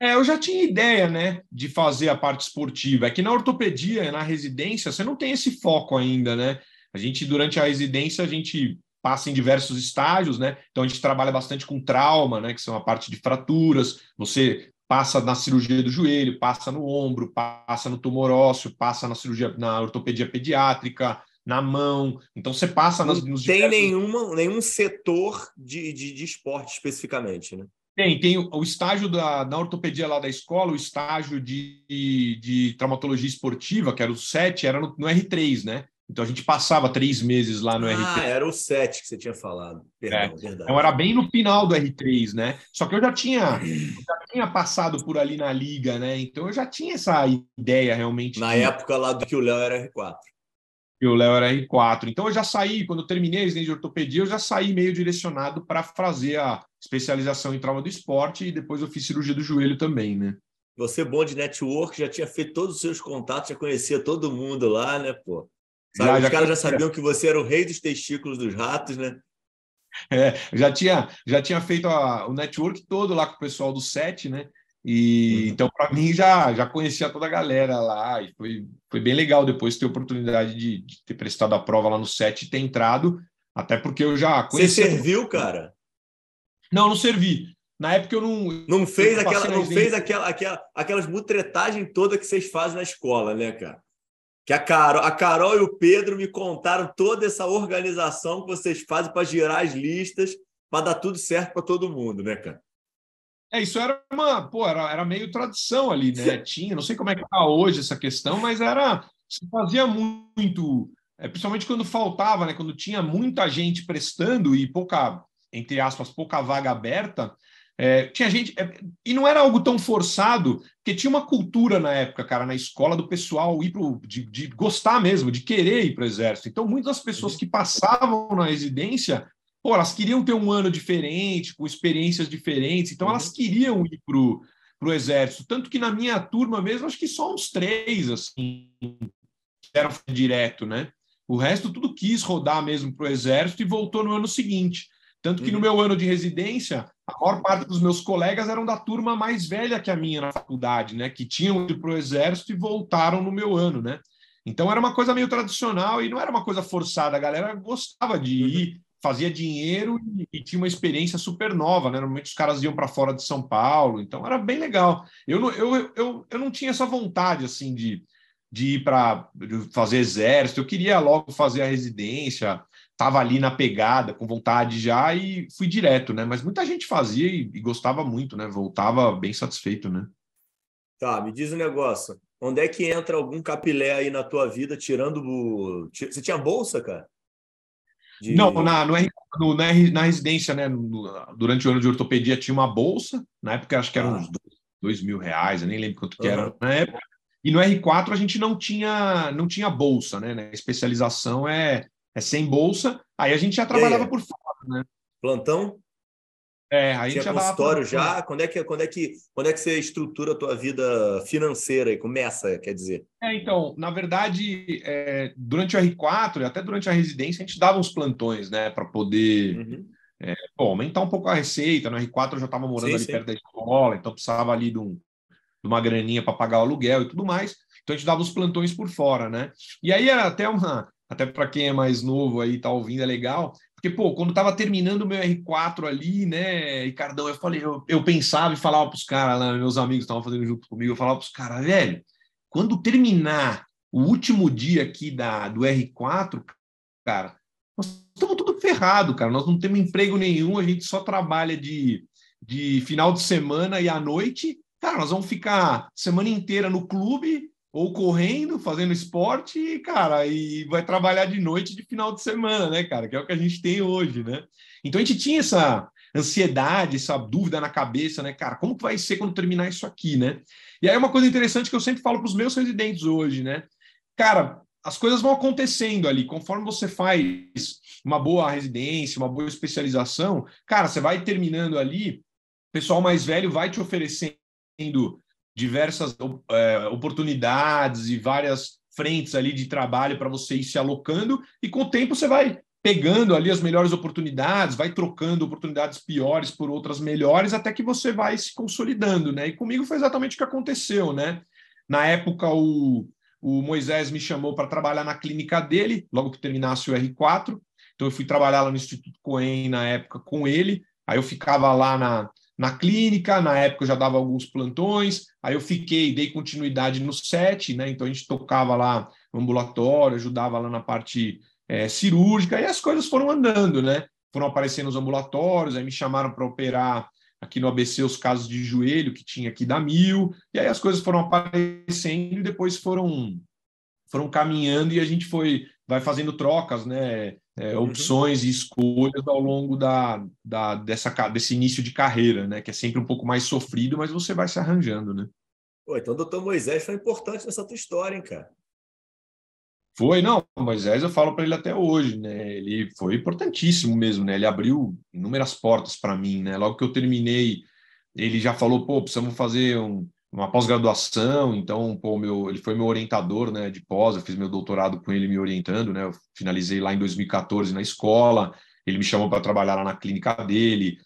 É, eu já tinha ideia, né, de fazer a parte esportiva. É que na ortopedia, na residência, você não tem esse foco ainda, né? A gente, durante a residência, a gente passa em diversos estágios, né? Então a gente trabalha bastante com trauma, né, que são a parte de fraturas. Você passa na cirurgia do joelho, passa no ombro, passa no tumor ósseo, passa na cirurgia na ortopedia pediátrica, na mão. Então você passa nas, nos tem diversos... nenhuma, nenhum setor de, de, de, esporte especificamente, né? Tem, tem o, o estágio da, da ortopedia lá da escola, o estágio de, de traumatologia esportiva, que era o 7, era no, no R3, né? Então a gente passava três meses lá no ah, R3. Ah, era o 7 que você tinha falado. Perdão, é. verdade. Então era bem no final do R3, né? Só que eu já tinha, já tinha passado por ali na liga, né? Então eu já tinha essa ideia realmente. Na de... época lá do que o Léo era R4 e o Léo era R4. Então eu já saí, quando eu terminei a residência de ortopedia, eu já saí meio direcionado para fazer a especialização em trauma do esporte e depois eu fiz cirurgia do joelho também, né? Você bom de network, já tinha feito todos os seus contatos, já conhecia todo mundo lá, né, pô? Sabe, já, os caras já sabiam que você era o rei dos testículos dos ratos, né? É, já tinha, já tinha feito a, o network todo lá com o pessoal do set, né? E uhum. então, para mim, já, já conhecia toda a galera lá, e foi, foi bem legal depois ter a oportunidade de, de ter prestado a prova lá no set e ter entrado, até porque eu já conhecia. Você serviu, cara? Não, não servi. Na época eu não. Não fez, aquela, não fez aquela, aquela, aquelas mutretagens todas que vocês fazem na escola, né, cara? Que a Carol, a Carol e o Pedro me contaram toda essa organização que vocês fazem para girar as listas, para dar tudo certo para todo mundo, né, cara? É, isso era uma, pô, era, era meio tradição ali, né? Tinha, não sei como é que está hoje essa questão, mas era, se fazia muito, é, principalmente quando faltava, né? Quando tinha muita gente prestando e pouca, entre aspas, pouca vaga aberta, é, tinha gente. É, e não era algo tão forçado, porque tinha uma cultura na época, cara, na escola do pessoal ir pro, de, de gostar mesmo, de querer ir para o exército. Então, muitas pessoas que passavam na residência, pô, elas queriam ter um ano diferente, com experiências diferentes, então elas uhum. queriam ir para o exército. Tanto que na minha turma mesmo, acho que só uns três, assim, eram direto, né? O resto tudo quis rodar mesmo para o exército e voltou no ano seguinte. Tanto que no uhum. meu ano de residência, a maior parte dos meus colegas eram da turma mais velha que a minha na faculdade, né? Que tinham ido para o exército e voltaram no meu ano, né? Então era uma coisa meio tradicional e não era uma coisa forçada. A galera gostava de uhum. ir, fazia dinheiro e, tinha uma experiência super nova, né? Normalmente os caras iam para fora de São Paulo, então era bem legal. Eu não, eu, eu, eu não tinha essa vontade, assim, de, de ir para fazer exército. Eu queria logo fazer a residência, estava ali na pegada, com vontade já, e fui direto, né? Mas muita gente fazia e, e, gostava muito, né? Voltava bem satisfeito, né? Tá, me diz um negócio. Onde é que entra algum capilé aí na tua vida, tirando o. Você tinha bolsa, cara? De... Não, na, no, no, na, na residência, né? Durante o ano de ortopedia tinha uma bolsa, na época acho que eram ah. uns dois, dois mil reais, eu nem lembro quanto que uhum. era na época. E no R4 a gente não tinha, não tinha bolsa, né? A especialização é é sem bolsa, aí a gente já trabalhava por fora, né? Plantão? É, aí Tinha já consultório já? Quando é, que, quando, é que, quando é que você estrutura a tua vida financeira e começa, quer dizer? É, então, na verdade, é, durante o R4 e até durante a residência, a gente dava uns plantões, né, para poder uhum. é, bom, aumentar um pouco a receita. No R4 eu já estava morando sim, ali sim. perto da escola, então precisava ali de, um, de uma graninha para pagar o aluguel e tudo mais. Então a gente dava os plantões por fora, né? E aí era até uma, até para quem é mais novo aí, tá ouvindo, é legal. Porque, pô, quando tava terminando o meu R4 ali, né, Ricardão, eu falei, eu, eu pensava e falava pros caras lá, meus amigos estavam fazendo junto comigo, eu falava pros caras, velho, quando terminar o último dia aqui da, do R4, cara, nós estamos tudo ferrado, cara, nós não temos emprego nenhum, a gente só trabalha de, de final de semana e à noite, cara, nós vamos ficar semana inteira no clube, ou correndo, fazendo esporte, cara, e vai trabalhar de noite de final de semana, né, cara? Que é o que a gente tem hoje, né? Então a gente tinha essa ansiedade, essa dúvida na cabeça, né, cara? Como que vai ser quando terminar isso aqui, né? E aí uma coisa interessante que eu sempre falo para os meus residentes hoje, né? Cara, as coisas vão acontecendo ali, conforme você faz uma boa residência, uma boa especialização, cara, você vai terminando ali, o pessoal mais velho vai te oferecendo diversas é, oportunidades e várias frentes ali de trabalho para você ir se alocando, e com o tempo você vai pegando ali as melhores oportunidades, vai trocando oportunidades piores por outras melhores, até que você vai se consolidando, né? E comigo foi exatamente o que aconteceu, né? Na época, o, o Moisés me chamou para trabalhar na clínica dele, logo que terminasse o R4. Então, eu fui trabalhar lá no Instituto Coen na época com ele. Aí eu ficava lá na, na clínica, na época eu já dava alguns plantões, aí eu fiquei, dei continuidade no SET, né? Então a gente tocava lá no ambulatório, ajudava lá na parte é, cirúrgica, e as coisas foram andando, né? Foram aparecendo os ambulatórios, aí me chamaram para operar aqui no ABC os casos de joelho que tinha aqui da Mil, e aí as coisas foram aparecendo e depois foram foram caminhando e a gente foi vai fazendo trocas, né? É, uhum. opções e escolhas ao longo da, da, dessa, desse início de carreira, né? Que é sempre um pouco mais sofrido, mas você vai se arranjando, né? Pô, então o doutor Moisés foi importante nessa tua história, hein, cara? Foi, não, Moisés eu falo para ele até hoje, né? Ele foi importantíssimo mesmo, né? Ele abriu inúmeras portas para mim, né? Logo que eu terminei, ele já falou, pô, precisamos fazer um, uma pós-graduação, então, pô, meu, ele foi meu orientador, né, de pós, eu fiz meu doutorado com ele me orientando, né, eu finalizei lá em 2014 na escola, ele me chamou para trabalhar lá na clínica dele,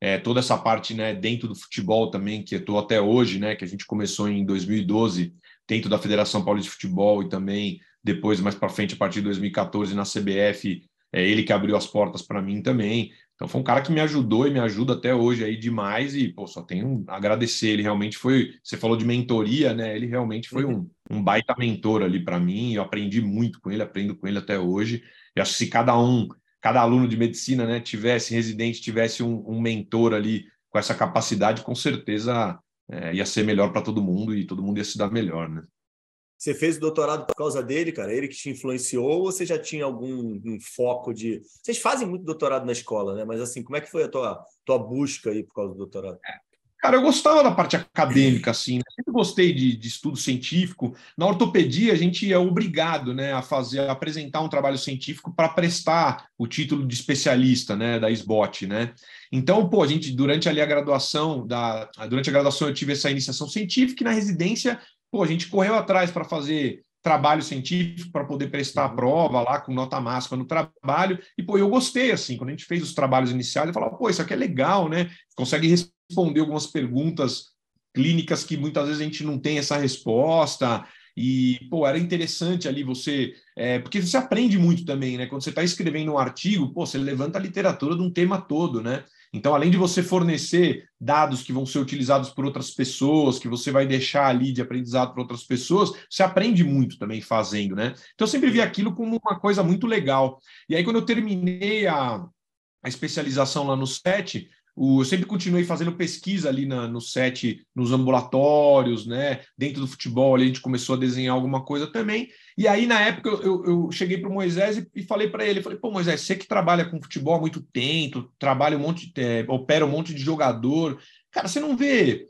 é, toda essa parte, né, dentro do futebol também, que eu estou até hoje, né, que a gente começou em 2012, dentro da Federação Paulista de Futebol e também depois, mais para frente, a partir de 2014, na CBF, é ele que abriu as portas para mim também. Então foi um cara que me ajudou e me ajuda até hoje aí demais e pô, só tenho a agradecer. Ele realmente foi, você falou de mentoria, né? Ele realmente foi um, um baita mentor ali para mim. Eu aprendi muito com ele, aprendo com ele até hoje. E acho que se cada um, cada aluno de medicina, né, tivesse residente, tivesse um, um mentor ali com essa capacidade, com certeza é, ia ser melhor para todo mundo e todo mundo ia se dar melhor, né? Você fez o doutorado por causa dele, cara? Ele que te influenciou ou você já tinha algum um foco de. Vocês fazem muito doutorado na escola, né? Mas assim, como é que foi a tua, tua busca aí por causa do doutorado? Cara, eu gostava da parte acadêmica, assim, né? sempre gostei de, de, estudo científico. Na ortopedia, a gente é obrigado né, a fazer, a apresentar um trabalho científico para prestar o título de especialista né, da SBOT, né? Então, pô, a gente, durante ali a graduação, da, durante a graduação eu tive essa iniciação científica e na residência Pô, a gente correu atrás para fazer trabalho científico para poder prestar a uhum. prova lá com nota máxima no trabalho. E, pô, eu gostei, assim, quando a gente fez os trabalhos iniciais, eu falava, pô, isso aqui é legal, né? Consegue responder algumas perguntas clínicas que muitas vezes a gente não tem essa resposta. E, pô, era interessante ali você. É, porque você aprende muito também, né? Quando você está escrevendo um artigo, pô, você levanta a literatura de um tema todo, né? Então, além de você fornecer dados que vão ser utilizados por outras pessoas, que você vai deixar ali de aprendizado para outras pessoas, você aprende muito também fazendo, né? Então, eu sempre vi aquilo como uma coisa muito legal. E aí, quando eu terminei a, a especialização lá no SET, eu sempre continuei fazendo pesquisa ali na, no set, nos ambulatórios, né? Dentro do futebol, ali a gente começou a desenhar alguma coisa também. E aí, na época, eu, eu cheguei para o Moisés e, e, falei para ele: falei, pô, Moisés, você que trabalha com futebol há muito tempo, trabalha um monte, é, opera um monte de jogador. Cara, você não vê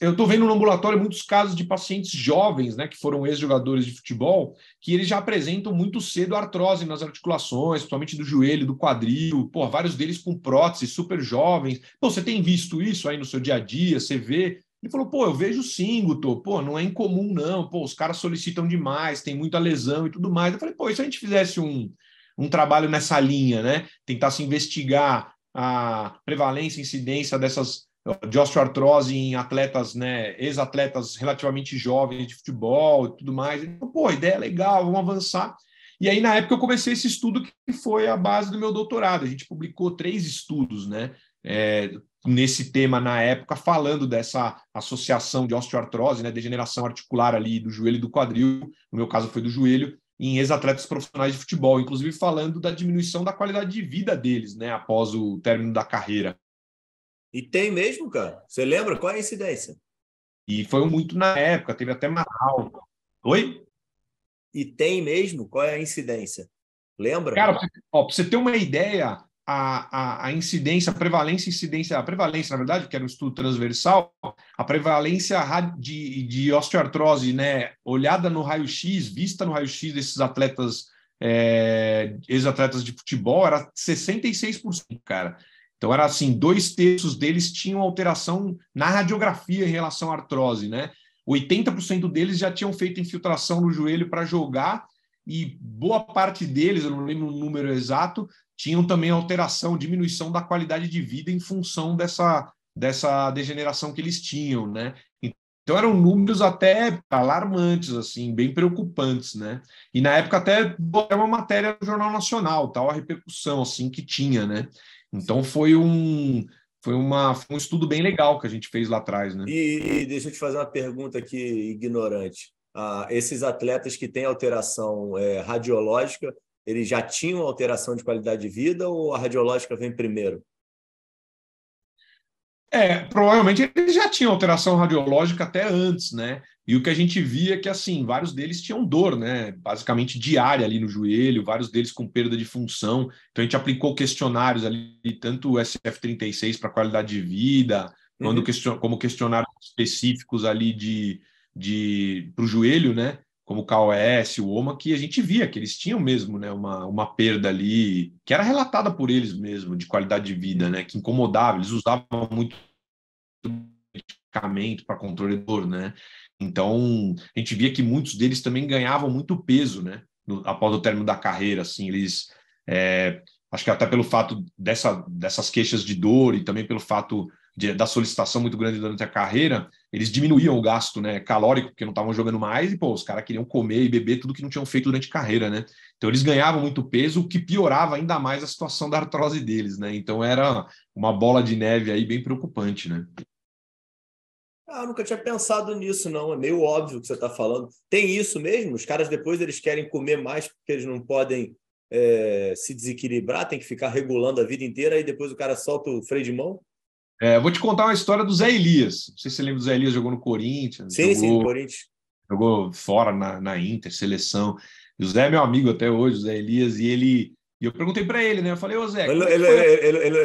eu estou vendo no ambulatório muitos casos de pacientes jovens, né, que foram ex-jogadores de futebol, que eles já apresentam muito cedo artrose nas articulações, principalmente do joelho, do quadril, pô, vários deles com prótese, super jovens. Pô, você tem visto isso aí no seu dia a dia? Você vê? Ele falou, pô, eu vejo sim, Guto, pô, não é incomum não, pô, os caras solicitam demais, tem muita lesão e tudo mais. Eu falei, pô, e se a gente fizesse um, um trabalho nessa linha, né, tentasse investigar a prevalência, incidência dessas de osteoartrose em atletas, né, ex-atletas relativamente jovens de futebol e tudo mais. Então, pô, ideia é legal, vamos avançar. E aí, na época, eu comecei esse estudo que foi a base do meu doutorado. A gente publicou três estudos, né, é, nesse tema na época, falando dessa associação de osteoartrose, né, degeneração articular ali do joelho e do quadril, no meu caso foi do joelho, em ex-atletas profissionais de futebol, inclusive falando da diminuição da qualidade de vida deles, né, após o término da carreira. E tem mesmo, cara. Você lembra? Qual é a incidência? E foi muito na época, teve até Manaus. Oi? E tem mesmo? Qual é a incidência? Lembra? Cara, para você ter uma ideia, a, a, a, incidência, a prevalência, incidência, a prevalência, na verdade, que era um estudo transversal, a prevalência de, de osteoartrose, né, olhada no raio-x, vista no raio-x desses atletas, é, ex-atletas de futebol, era 66%, cara. Então, era assim: dois terços deles tinham alteração na radiografia em relação à artrose, né? 80% deles já tinham feito infiltração no joelho para jogar, e boa parte deles, eu não lembro o número exato, tinham também alteração, diminuição da qualidade de vida em função dessa, dessa degeneração que eles tinham, né? Então eram números até alarmantes, assim, bem preocupantes, né? E na época até era uma matéria no Jornal Nacional, tal a repercussão assim que tinha, né? Então foi um foi, uma, foi um estudo bem legal que a gente fez lá atrás, né? E, e deixa eu te fazer uma pergunta aqui ignorante. Ah, esses atletas que têm alteração é, radiológica, eles já tinham alteração de qualidade de vida ou a radiológica vem primeiro? É, provavelmente eles já tinham alteração radiológica até antes, né? E o que a gente via é que, assim, vários deles tinham dor, né? Basicamente diária ali no joelho, vários deles com perda de função. Então a gente aplicou questionários ali, tanto o SF36 para qualidade de vida, uhum. question, como questionários específicos ali de, de para o joelho, né? Como o KOS, o OMA, que a gente via que eles tinham mesmo, né? Uma, uma perda ali, que era relatada por eles mesmo, de qualidade de vida, né? Que incomodava, eles usavam muito medicamento para controle de dor, né? Então, a gente via que muitos deles também ganhavam muito peso, né? No, após o término da carreira, assim, eles... É, acho que até pelo fato dessa, dessas queixas de dor e também pelo fato de, da solicitação muito grande durante a carreira, eles diminuíam o gasto né, calórico, porque não estavam jogando mais, e pô, os caras queriam comer e beber tudo que não tinham feito durante a carreira, né? Então eles ganhavam muito peso, o que piorava ainda mais a situação da artrose deles, né? Então era uma bola de neve aí bem preocupante, né? Ah, nunca tinha pensado nisso, não. É meio óbvio o que você está falando. Tem isso mesmo? Os caras depois eles querem comer mais porque eles não podem é, se desequilibrar, tem que ficar regulando a vida inteira e depois o cara solta o freio de mão? É, vou te contar uma história do Zé Elias. Não sei se você lembra do Zé Elias, jogou no Corinthians. Sim, jogou, sim, no Corinthians. Jogou fora na, na Inter, seleção. E o Zé é meu amigo até hoje, o Zé Elias, e ele. E eu perguntei para ele, né? Eu falei, ô Zé. Ele, é ele, ele,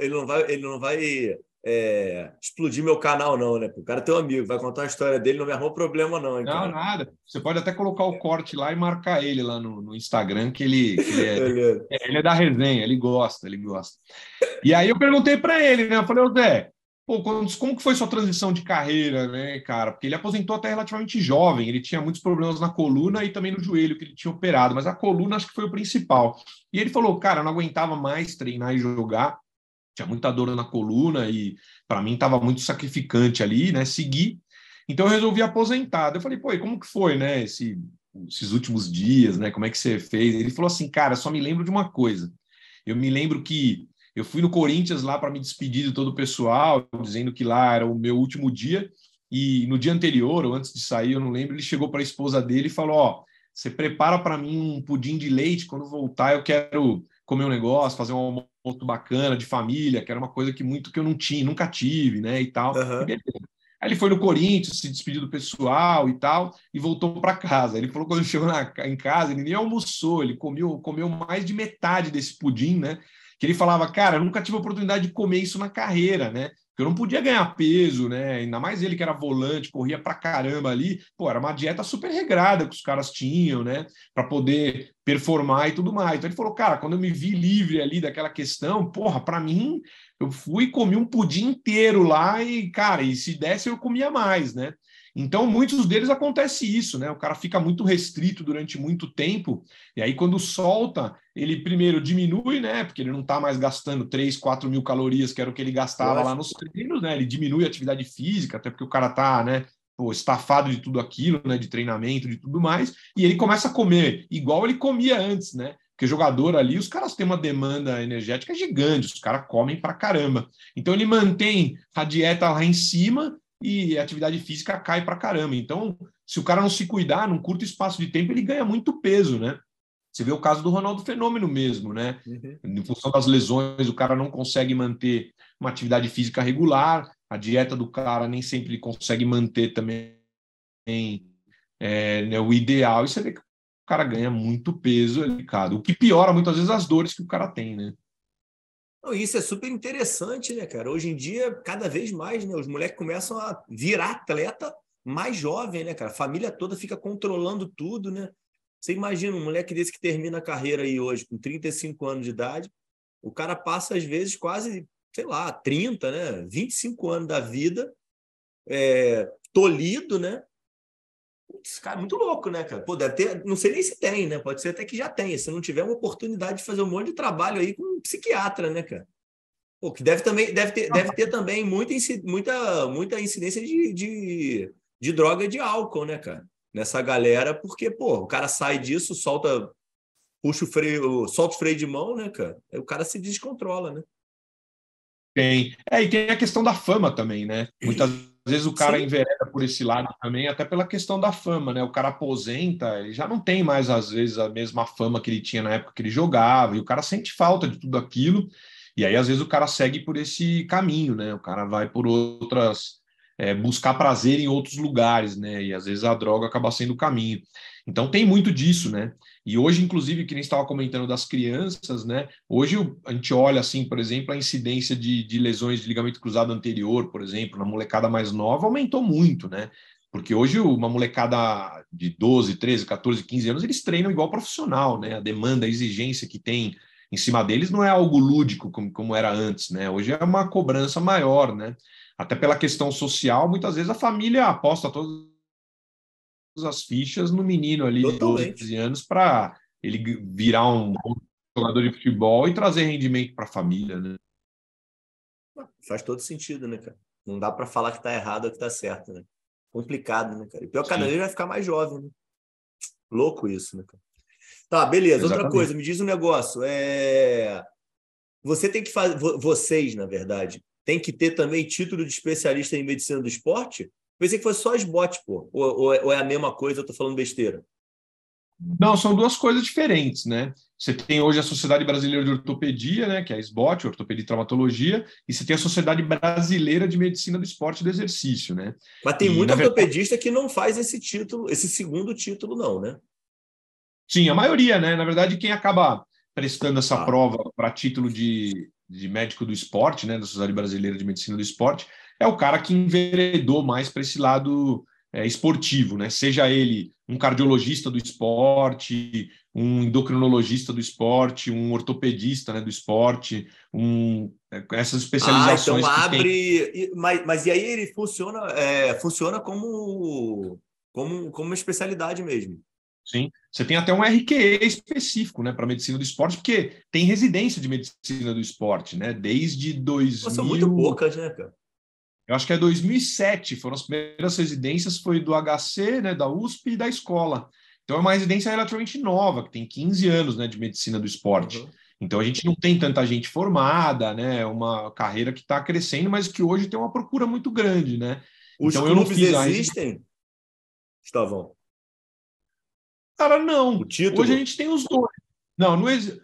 ele, não vai, ele não vai é, explodir meu canal, não, né? O cara é teu amigo, vai contar a história dele, não me arrumou problema, não. Hein, não, nada. Você pode até colocar o corte lá e marcar ele lá no, no Instagram, que ele, que ele, é, é, ele é da resenha, ele gosta, ele gosta. E aí eu perguntei para ele, né? Eu falei, ô Zé, pô, como que foi sua transição de carreira, né, cara? Porque ele aposentou até relativamente jovem, ele tinha muitos problemas na coluna e também no joelho que ele tinha operado, mas a coluna acho que foi o principal. E ele falou, cara, eu não aguentava mais treinar e jogar tinha muita dor na coluna e para mim estava muito sacrificante ali, né? Seguir. Então eu resolvi aposentar. Eu falei, pô, e como que foi, né? Esse, esses últimos dias, né? Como é que você fez? Ele falou assim, cara, só me lembro de uma coisa. Eu me lembro que eu fui no Corinthians lá para me despedir de todo o pessoal, dizendo que lá era o meu último dia. E no dia anterior, ou antes de sair, eu não lembro, ele chegou para a esposa dele e falou: Ó, você prepara para mim um pudim de leite. Quando voltar, eu quero comer um negócio, fazer um almoço bacana de família, que era uma coisa que muito que eu não tinha, nunca tive, né, e tal. Uhum. Aí ele foi no Corinthians, se despediu do pessoal e tal, e voltou para casa. Ele falou que quando chegou na, em casa, ele nem almoçou, ele comeu, comeu mais de metade desse pudim, né? Que ele falava, cara, eu nunca tive a oportunidade de comer isso na carreira, né? Eu não podia ganhar peso, né? Ainda mais ele que era volante, corria pra caramba ali. Pô, era uma dieta super regrada que os caras tinham, né? Para poder performar e tudo mais. Então ele falou, cara, quando eu me vi livre ali daquela questão, porra, para mim, eu fui comi um pudim inteiro lá e, cara, e se desse eu comia mais, né? Então, muitos deles acontece isso, né? O cara fica muito restrito durante muito tempo, e aí, quando solta, ele primeiro diminui, né? Porque ele não está mais gastando 3, 4 mil calorias, que era o que ele gastava lá nos treinos, né? Ele diminui a atividade física, até porque o cara tá, né? Pô, estafado de tudo aquilo, né? De treinamento, de tudo mais, e ele começa a comer igual ele comia antes, né? Porque jogador ali, os caras têm uma demanda energética gigante, os caras comem pra caramba. Então ele mantém a dieta lá em cima e a atividade física cai para caramba. Então, se o cara não se cuidar, num curto espaço de tempo, ele ganha muito peso, né? Você vê o caso do Ronaldo Fenômeno mesmo, né? Uhum. Em função das lesões, o cara não consegue manter uma atividade física regular, a dieta do cara nem sempre consegue manter também é, né, o ideal, e você vê que o cara ganha muito peso, é delicado. O que piora muitas vezes as dores que o cara tem, né? Isso é super interessante, né, cara? Hoje em dia, cada vez mais, né, os moleques começam a virar atleta mais jovem, né, cara? A família toda fica controlando tudo, né? Você imagina um moleque desse que termina a carreira aí hoje, com 35 anos de idade, o cara passa, às vezes, quase, sei lá, 30, né? 25 anos da vida é, tolhido, né? Esse cara é muito louco, né, cara? Pô, deve ter, não sei nem se tem, né? Pode ser até que já tenha. Se não tiver uma oportunidade de fazer um monte de trabalho aí com um psiquiatra, né, cara? Pô, que deve também, deve ter, deve ter também muita, muita, muita incidência de, de, de droga e de álcool, né, cara? Nessa galera, porque, pô, o cara sai disso, solta, puxa o freio, solta o freio de mão, né, cara? Aí o cara se descontrola, né? Tem. É, e tem a questão da fama também, né? Muitas às vezes o cara Sim. envereda por esse lado também, até pela questão da fama, né? O cara aposenta, ele já não tem mais, às vezes, a mesma fama que ele tinha na época que ele jogava, e o cara sente falta de tudo aquilo, e aí, às vezes, o cara segue por esse caminho, né? O cara vai por outras. É, buscar prazer em outros lugares, né? E às vezes a droga acaba sendo o caminho. Então tem muito disso, né? E hoje, inclusive, que nem estava comentando das crianças, né? Hoje a gente olha, assim, por exemplo, a incidência de, de lesões de ligamento cruzado anterior, por exemplo, na molecada mais nova, aumentou muito, né? Porque hoje uma molecada de 12, 13, 14, 15 anos, eles treinam igual profissional, né? A demanda, a exigência que tem em cima deles não é algo lúdico como, como era antes, né? Hoje é uma cobrança maior, né? Até pela questão social, muitas vezes a família aposta todas as fichas no menino ali Totalmente. de 12 anos para ele virar um jogador de futebol e trazer rendimento para a família, né? Faz todo sentido, né, cara? Não dá para falar que tá errado ou que tá certo, né? Complicado, né, cara? E pior, cada vez vai ficar mais jovem, né? Louco isso, né, cara? Tá, beleza. Exatamente. Outra coisa, me diz um negócio. É... Você tem que fazer. Vocês, na verdade, tem que ter também título de especialista em medicina do esporte? Pensei que fosse só SBOT, pô. Ou, ou, é a mesma coisa, eu tô falando besteira? Não, são duas coisas diferentes, né? Você tem hoje a Sociedade Brasileira de Ortopedia, né, que é a SBOT, Ortopedia e Traumatologia, e você tem a Sociedade Brasileira de Medicina do Esporte e do Exercício, né? Mas tem e, muito ortopedista verdade... que não faz esse título, esse segundo título, não, né? Sim, a maioria, né? Na verdade, quem acaba prestando essa ah. prova para título de, de médico do esporte, né, da Sociedade Brasileira de Medicina do Esporte, é o cara que enveredou mais para esse lado é, esportivo, né? Seja ele um cardiologista do esporte, um endocrinologista do esporte, um ortopedista né, do esporte, um, é, essas especializações. Ah, então abre. Tem... Mas, mas e aí ele funciona, é, funciona como, como, como uma especialidade mesmo. Sim. Você tem até um RQE específico né, para medicina do esporte, porque tem residência de medicina do esporte, né? Desde 2000. São muito poucas, né, cara? Eu acho que é 2007, foram as primeiras residências, foi do HC, né, da USP e da escola. Então é uma residência relativamente nova, que tem 15 anos né, de medicina do esporte. Uhum. Então a gente não tem tanta gente formada, né? Uma carreira que está crescendo, mas que hoje tem uma procura muito grande, né? Os então, clubes existem, Estavão? Cara, não. Hoje a gente tem os dois. Não, não existe.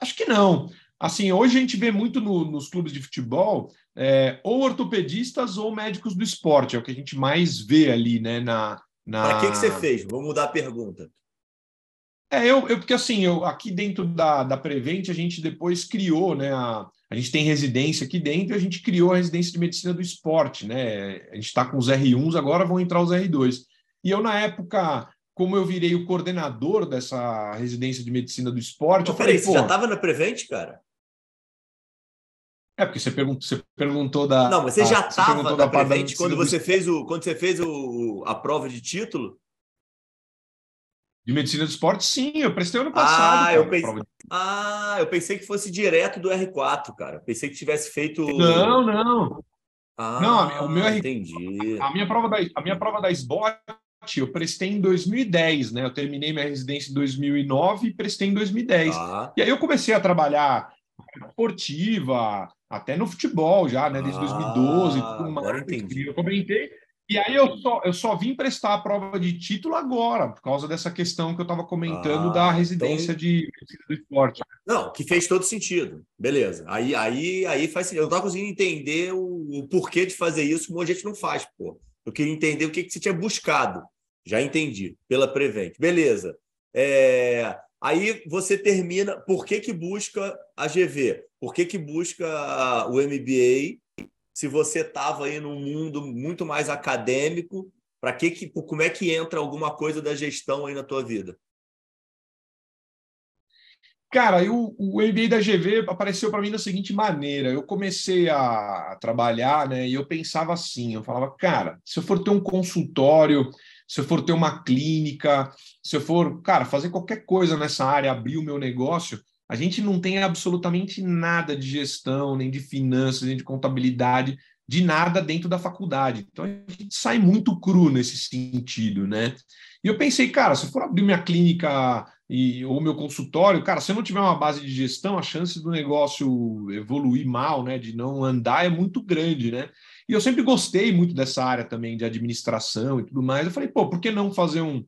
Acho que não. Assim, hoje a gente vê muito no, nos clubes de futebol é, ou ortopedistas ou médicos do esporte, é o que a gente mais vê ali, né? Na, na... Para que, que você fez? Vou mudar a pergunta. É, eu, eu porque assim, eu, aqui dentro da, da Prevent, a gente depois criou, né? A, a gente tem residência aqui dentro e a gente criou a residência de medicina do esporte, né? A gente está com os R1s, agora vão entrar os R2. E eu, na época, como eu virei o coordenador dessa residência de medicina do esporte. Eu falei, peraí, você já estava na Prevent, cara? É, porque você perguntou, você perguntou da. Não, mas você já estava na Prevent quando você fez, o, quando você fez o, a prova de título? De medicina do esporte, sim, eu prestei ano passado. Ah, cara, eu pensei, de... ah, eu pensei que fosse direto do R4, cara. Pensei que tivesse feito. Não, não. Ah, não, o meu entendi. A minha prova da, a minha prova da SBOT eu prestei em 2010, né? Eu terminei minha residência em 2009 e prestei em 2010. Ah. E aí eu comecei a trabalhar esportiva, até no futebol já, né? Desde ah, 2012, tudo mais. Agora entendi. Eu comentei. E aí eu só, eu só vim prestar a prova de título agora, por causa dessa questão que eu estava comentando ah, da residência então... de do esporte. Não, que fez todo sentido. Beleza. Aí, aí, aí faz sentido. Eu não estava conseguindo entender o, o, porquê de fazer isso, como a gente não faz, pô. Eu queria entender o que, que você tinha buscado. Já entendi. Pela Prevent. Beleza. É... Aí você termina. Por que, que busca a GV? Por que, que busca o MBA? Se você estava aí num mundo muito mais acadêmico, para que, que como é que entra alguma coisa da gestão aí na tua vida? Cara, eu, o MBA da GV apareceu para mim da seguinte maneira: eu comecei a, trabalhar, né? E eu pensava assim, eu falava, cara, se eu for ter um consultório, se eu for ter uma clínica, se eu for, cara, fazer qualquer coisa nessa área, abrir o meu negócio, a gente não tem absolutamente nada de gestão, nem de finanças, nem de contabilidade, de nada dentro da faculdade. Então a gente sai muito cru nesse sentido, né? E eu pensei, cara, se eu for abrir minha clínica e, ou meu consultório, cara, se eu não tiver uma base de gestão, a chance do negócio evoluir mal, né, de não andar é muito grande, né? E eu sempre gostei muito dessa área também de administração e tudo mais. Eu falei, pô, por que não fazer um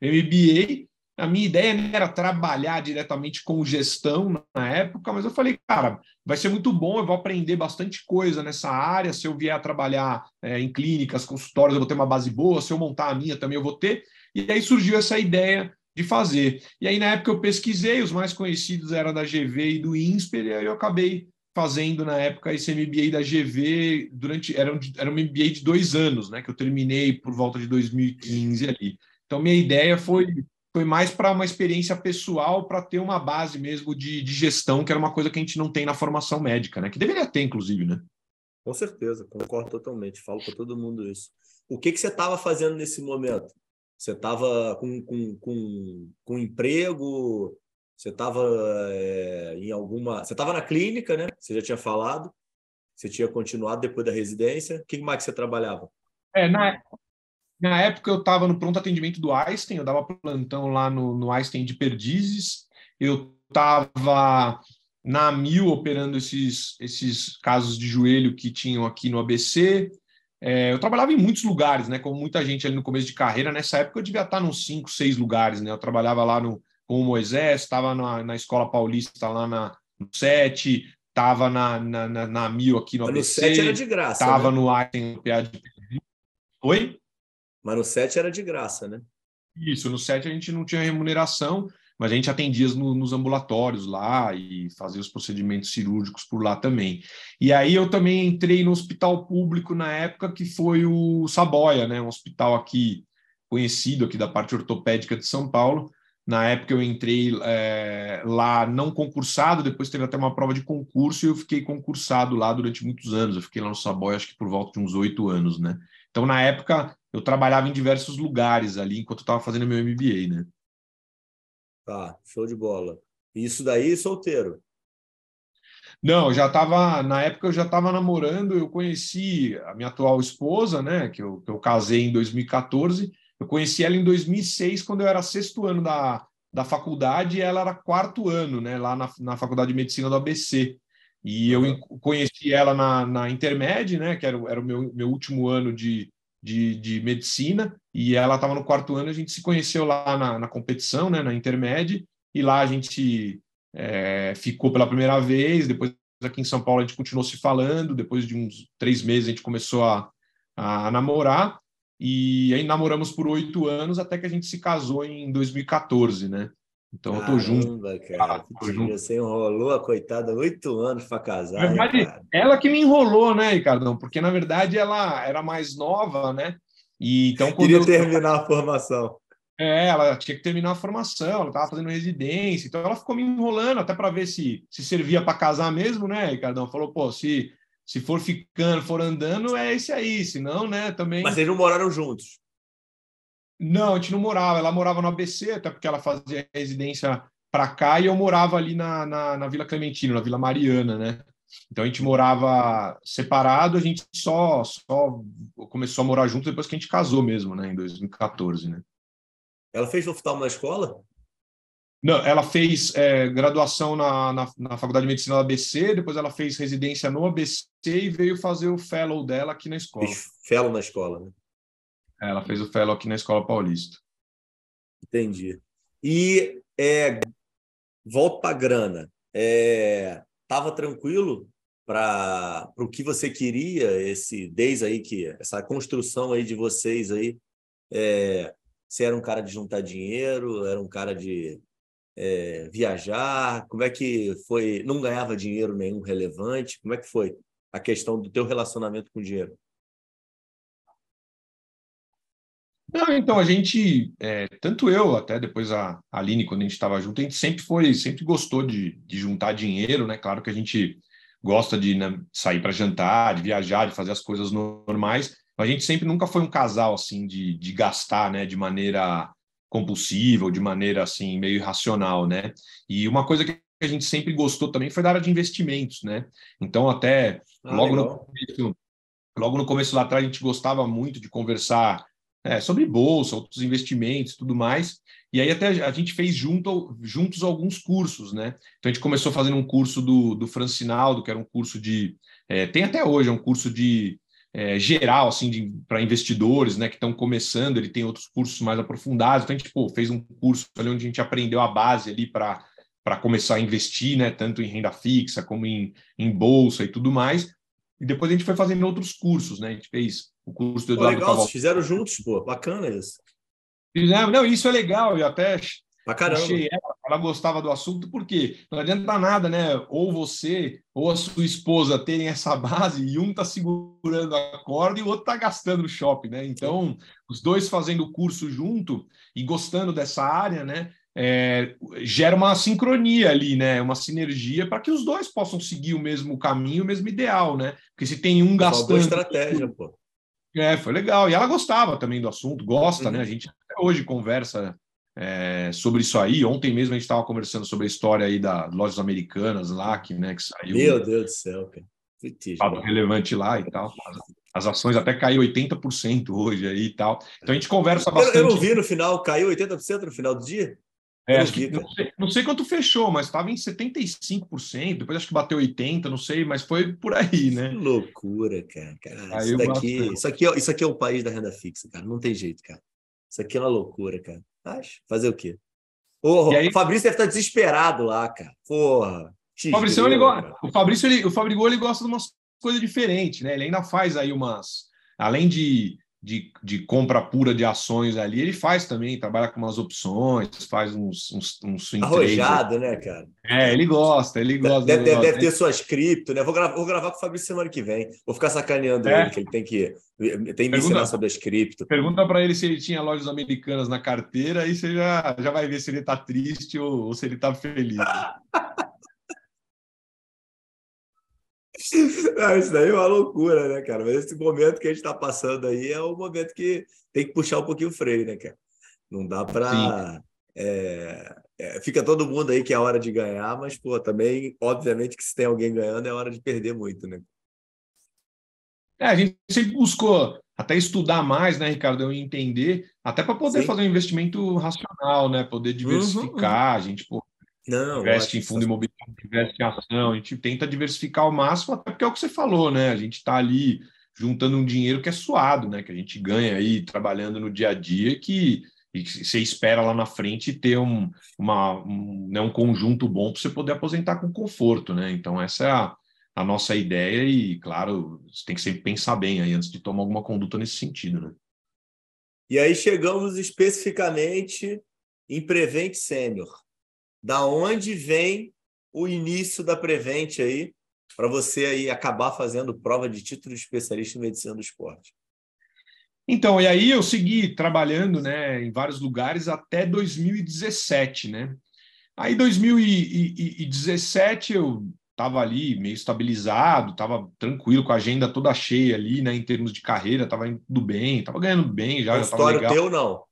MBA? A minha ideia era trabalhar diretamente com gestão na época, mas eu falei, cara, vai ser muito bom, eu vou aprender bastante coisa nessa área. Se eu vier a trabalhar é, em clínicas, consultórios, eu vou ter uma base boa. Se eu montar a minha também, eu vou ter. E aí surgiu essa ideia de fazer. E aí, na época, eu pesquisei, os mais conhecidos eram da GV e do INSPER, e aí eu acabei fazendo na época esse MBA da GV durante era um, era um MBA de dois anos, né? Que eu terminei por volta de 2015 ali. Então minha ideia foi foi mais para uma experiência pessoal, para ter uma base mesmo de, de gestão, que era uma coisa que a gente não tem na formação médica, né? Que deveria ter, inclusive, né? Com certeza, concordo totalmente. Falo para todo mundo isso. O que, que você estava fazendo nesse momento? Você estava com, com, com, com emprego? Você estava é, em alguma. Você estava na clínica, né? Você já tinha falado. Você tinha continuado depois da residência. O que mais que você trabalhava? É, na, na época eu estava no pronto atendimento do Einstein, eu dava plantão lá no, no Einstein de Perdizes. Eu estava na Mil operando esses, esses casos de joelho que tinham aqui no ABC. É, eu trabalhava em muitos lugares, né? Como muita gente ali no começo de carreira, nessa época eu devia estar nos cinco, seis lugares, né? Eu trabalhava lá no, com o Moisés, estava na, na Escola Paulista lá na, no SET, estava na, na, na, na Mil aqui no Mas ABC. no SET era de graça. Estava né? no Einstein de Oi? Mas no SET era de graça, né? Isso, no SET a gente não tinha remuneração, mas a gente atendia no, nos ambulatórios lá e fazia os procedimentos cirúrgicos por lá também. E aí eu também entrei no hospital público na época que foi o Saboia, né? Um hospital aqui conhecido aqui da parte ortopédica de São Paulo. Na época eu entrei é, lá não concursado, depois teve até uma prova de concurso e eu fiquei concursado lá durante muitos anos. Eu fiquei lá no Saboia acho que por volta de uns oito anos, né? Então na época eu trabalhava em diversos lugares ali enquanto eu estava fazendo meu MBA, né? Tá, show de bola. Isso daí, solteiro? Não, eu já estava, na época eu já estava namorando, eu conheci a minha atual esposa, né, que eu, que eu casei em 2014, eu conheci ela em 2006, quando eu era sexto ano da, da faculdade, e ela era quarto ano, né, lá na, na Faculdade de Medicina do ABC. E eu conheci ela na, na Intermed, né, que era, era o meu, meu último ano de, de, de medicina, e ela estava no quarto ano, a gente se conheceu lá na, na competição, né, na Intermed, e lá a gente é, ficou pela primeira vez, depois aqui em São Paulo a gente continuou se falando, depois de uns três meses a gente começou a, a namorar, e aí namoramos por oito anos até que a gente se casou em 2014, né? Então Caramba, eu tô junto. Cara, ah, tô junto. Você enrolou a coitada oito anos para casar. Na verdade, ela que me enrolou, né, Ricardão? Porque na verdade ela era mais nova, né? E então quando queria eu... terminar a formação. É, ela tinha que terminar a formação, ela estava fazendo residência, então ela ficou me enrolando até para ver se se servia para casar mesmo, né, Ricardão? Falou, pô, se se for ficando, for andando, é esse aí, senão, né, também. Mas vocês não moraram juntos? Não, a gente não morava. Ela morava no ABC, até porque ela fazia residência para cá, e eu morava ali na, na, na, Vila Clementino, na Vila Mariana, né? Então a gente morava separado, a gente só, só começou a morar junto depois que a gente casou mesmo, né? Em 2014, né? Ela fez oftalmo na escola? Não, ela fez é, graduação na, na, na, Faculdade de Medicina do ABC, depois ela fez residência no ABC e veio fazer o fellow dela aqui na escola. Fez fellow na escola, né? Ela fez o fellow aqui na Escola Paulista. Entendi. E é, volta para a grana. É, tava tranquilo para o que você queria esse desde aí que essa construção aí de vocês aí é, você era um cara de juntar dinheiro era um cara de é, viajar como é que foi não ganhava dinheiro nenhum relevante como é que foi a questão do teu relacionamento com o dinheiro Não, então a gente, é, tanto eu, até depois a Aline, quando a gente estava junto, a gente sempre foi, sempre gostou de, de juntar dinheiro, né? Claro que a gente gosta de né, sair para jantar, de viajar, de fazer as coisas normais, mas a gente sempre nunca foi um casal assim de, de gastar, né? De maneira compulsiva ou de maneira assim meio irracional, né? E uma coisa que a gente sempre gostou também foi da área de investimentos, né? Então até ah, logo no começo, logo no começo lá atrás a gente gostava muito de conversar é, sobre bolsa, outros investimentos, tudo mais. E aí até a gente fez junto, juntos alguns cursos, né? Então a gente começou fazendo um curso do, do Francinaldo, que era um curso de. É, tem até hoje, é um curso de é, geral, assim, para investidores, né? Que estão começando, ele tem outros cursos mais aprofundados. Então a gente pô, fez um curso ali onde a gente aprendeu a base ali para para começar a investir, né, tanto em renda fixa como em, em bolsa e tudo mais. E depois a gente foi fazendo outros cursos, né? A gente fez o curso do Eduardo legal, vocês fizeram juntos, pô, bacana isso. Fizemos, não, isso é legal, eu até pra caramba. achei ela, gostava do assunto, porque não adianta nada, né? Ou você ou a sua esposa terem essa base e um tá segurando a corda e o outro tá gastando no shopping, né? Então, os dois fazendo o curso junto e gostando dessa área, né? é, gera uma sincronia ali, né? Uma sinergia para que os dois possam seguir o mesmo caminho, o mesmo ideal, né? Porque se tem um gastando. Uma boa estratégia, pô. É, foi legal. E ela gostava também do assunto, gosta, uhum. né? A gente até hoje conversa é, sobre isso aí. Ontem mesmo a gente estava conversando sobre a história aí das lojas americanas lá, que, né, que saiu. Meu Deus do céu, cara. Fato relevante lá e tal. As ações até caiu 80% hoje aí e tal. Então a gente conversa bastante. Eu, eu não vi no final, caiu 80% no final do dia? É, acho que, não, sei, não sei quanto fechou, mas estava em 75%, depois acho que bateu 80%, não sei, mas foi por aí, né? Que loucura, cara. cara isso, daqui, isso, aqui, é, isso aqui é o país da renda fixa, cara. Não tem jeito, cara. Isso aqui é uma loucura, cara. Acho. Fazer o quê? O, aí... o Fabrício deve estar desesperado lá, cara. Porra. O Fabrício, ele, o Fabrício, ele, o Fabrigol, ele gosta de umas coisas diferentes, né? Ele ainda faz aí umas. Além de de, de compra pura de ações ali, ele faz também, trabalha com umas opções, faz uns, uns, uns swing Arrojado, né, cara? É, ele gosta, ele gosta. Deve, deve, deve ter suas cripto, né? Vou gravar, vou gravar com o Fabrício semana que vem. Vou ficar sacaneando é. ele, que ele tem que tem me ensinar sobre as cripto. Pergunta para ele se ele tinha lojas americanas na carteira, aí você já, já vai ver se ele está triste ou, ou se ele está feliz. Não, isso daí é uma loucura, né, cara? Mas esse momento que a gente está passando aí é o momento que tem que puxar um pouquinho o freio, né, cara? Não dá para. É, é, fica todo mundo aí que é hora de ganhar, mas, pô, também, obviamente, que se tem alguém ganhando, é hora de perder muito, né? É, a gente sempre buscou até estudar mais, né, Ricardo, eu entender, até para poder Sim. fazer um investimento racional, né, poder diversificar, uhum, uhum. a gente, pô, não, investe em fundo imobiliário, investe em ação, a gente tenta diversificar ao máximo, até porque é o que você falou, né? A gente está ali juntando um dinheiro que é suado, né? Que a gente ganha aí trabalhando no dia a dia, que, e você espera lá na frente ter um, uma, um, né, um conjunto bom para você poder aposentar com conforto, né? Então, essa é a, a nossa ideia, e claro, você tem que sempre pensar bem aí antes de tomar alguma conduta nesse sentido, né? E aí chegamos especificamente em Prevent Sênior da onde vem o início da Prevent aí, para você aí acabar fazendo prova de título de especialista em medicina do esporte? Então, e aí eu segui trabalhando né, em vários lugares até 2017, né? Aí 2017 eu estava ali meio estabilizado, estava tranquilo, com a agenda toda cheia ali, né? Em termos de carreira, estava indo bem, estava ganhando bem já. Consultório já teu não?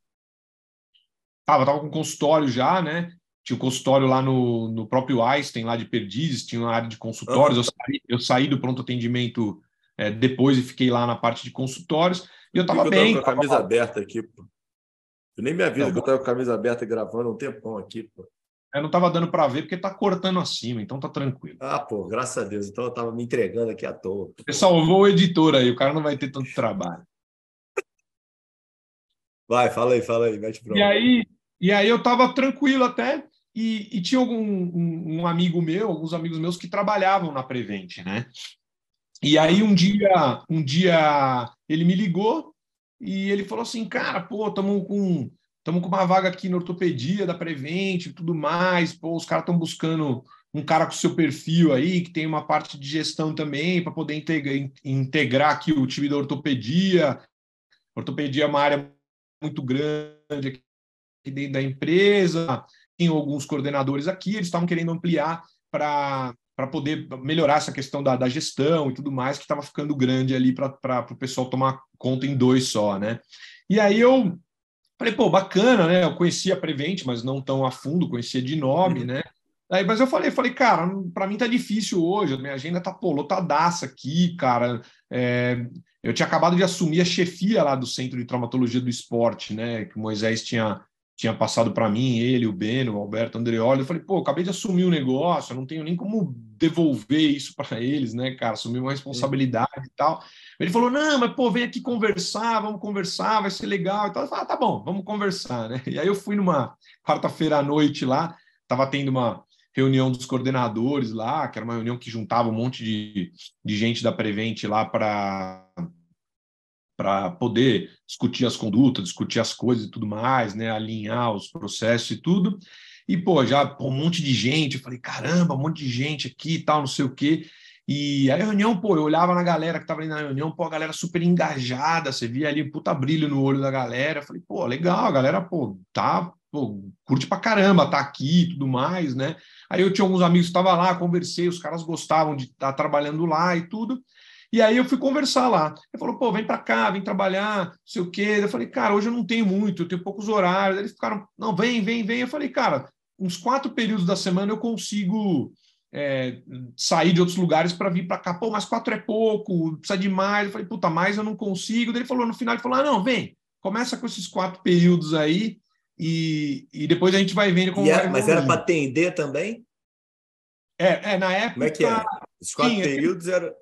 Tava, tava com consultório já, né? Tinha o consultório lá no, no próprio Einstein, lá de Perdizes, tinha uma área de consultórios. Uhum. Eu, saí, eu saí do pronto atendimento é, depois e fiquei lá na parte de consultórios. E eu estava bem. Eu tava com a camisa tava... aberta aqui, pô. Tu nem me avisa tá que eu estava com a camisa aberta gravando um tempão aqui, pô. Eu não estava dando para ver porque está cortando acima, então tá tranquilo. Ah, pô, graças a Deus. Então eu estava me entregando aqui à toa. Você salvou o editor aí, o cara não vai ter tanto trabalho. Vai, fala aí, fala aí, mete E aí, e aí eu estava tranquilo até, e, e tinha algum, um, um, amigo meu, alguns amigos meus que trabalhavam na Prevent, né? E aí um dia, um dia ele me ligou e ele falou assim, cara, pô, estamos com estamos com uma vaga aqui na ortopedia da Prevent e tudo mais, pô, os caras estão buscando um cara com seu perfil aí, que tem uma parte de gestão também, para poder integrar, integrar aqui o time da ortopedia. Ortopedia é uma área muito grande aqui dentro da empresa, tem alguns coordenadores aqui, eles estavam querendo ampliar para para poder melhorar essa questão da, da, gestão e tudo mais, que estava ficando grande ali para o pessoal tomar conta em dois só, né? E aí eu falei, pô, bacana, né? Eu conhecia a Prevent, mas não tão a fundo, conhecia de nome, uhum. né? Aí, mas eu falei, falei, cara, para mim tá difícil hoje, a minha agenda tá pô, lotadaça aqui, cara. É, eu tinha acabado de assumir a chefia lá do Centro de Traumatologia do Esporte, né? Que o Moisés tinha tinha passado para mim, ele, o Beno, o Alberto Andreoli. Eu falei, pô, acabei de assumir o um negócio, eu não tenho nem como devolver isso para eles, né, cara? Assumir uma responsabilidade é. e tal. Ele falou, não, mas pô, vem aqui conversar, vamos conversar, vai ser legal e tal. Eu falei, ah, tá bom, vamos conversar, né? E aí eu fui numa quarta-feira à noite lá, tava tendo uma reunião dos coordenadores lá, que era uma reunião que juntava um monte de, de gente da Prevent lá para para poder discutir as condutas, discutir as coisas e tudo mais, né, alinhar os processos e tudo. E, pô, já pô, um monte de gente, eu falei, caramba, um monte de gente aqui e tal, não sei o quê. E a reunião, pô, eu olhava na galera que estava ali na reunião, pô, a galera super engajada, você via ali puta brilho no olho da galera. Eu falei, pô, legal, a galera, pô, tá pô, curte pra caramba, tá aqui e tudo mais, né? Aí eu tinha alguns amigos que estavam lá, conversei, os caras gostavam de estar tá trabalhando lá e tudo. E aí eu fui conversar lá. Ele falou, pô, vem para cá, vem trabalhar, não sei o quê. Eu falei, cara, hoje eu não tenho muito, eu tenho poucos horários. Eles ficaram, não, vem, vem, vem. Eu falei, cara, uns quatro períodos da semana eu consigo é, sair de outros lugares para vir para cá. Pô, mas quatro é pouco, precisa de mais. Eu falei, puta, mais eu não consigo. Daí ele falou, no final, ele falou, ah, não, vem, começa com esses quatro períodos aí e, e depois a gente vai vendo como é, Mas era para atender também? É, é, na época... Como é que era? Os quatro sim, períodos era...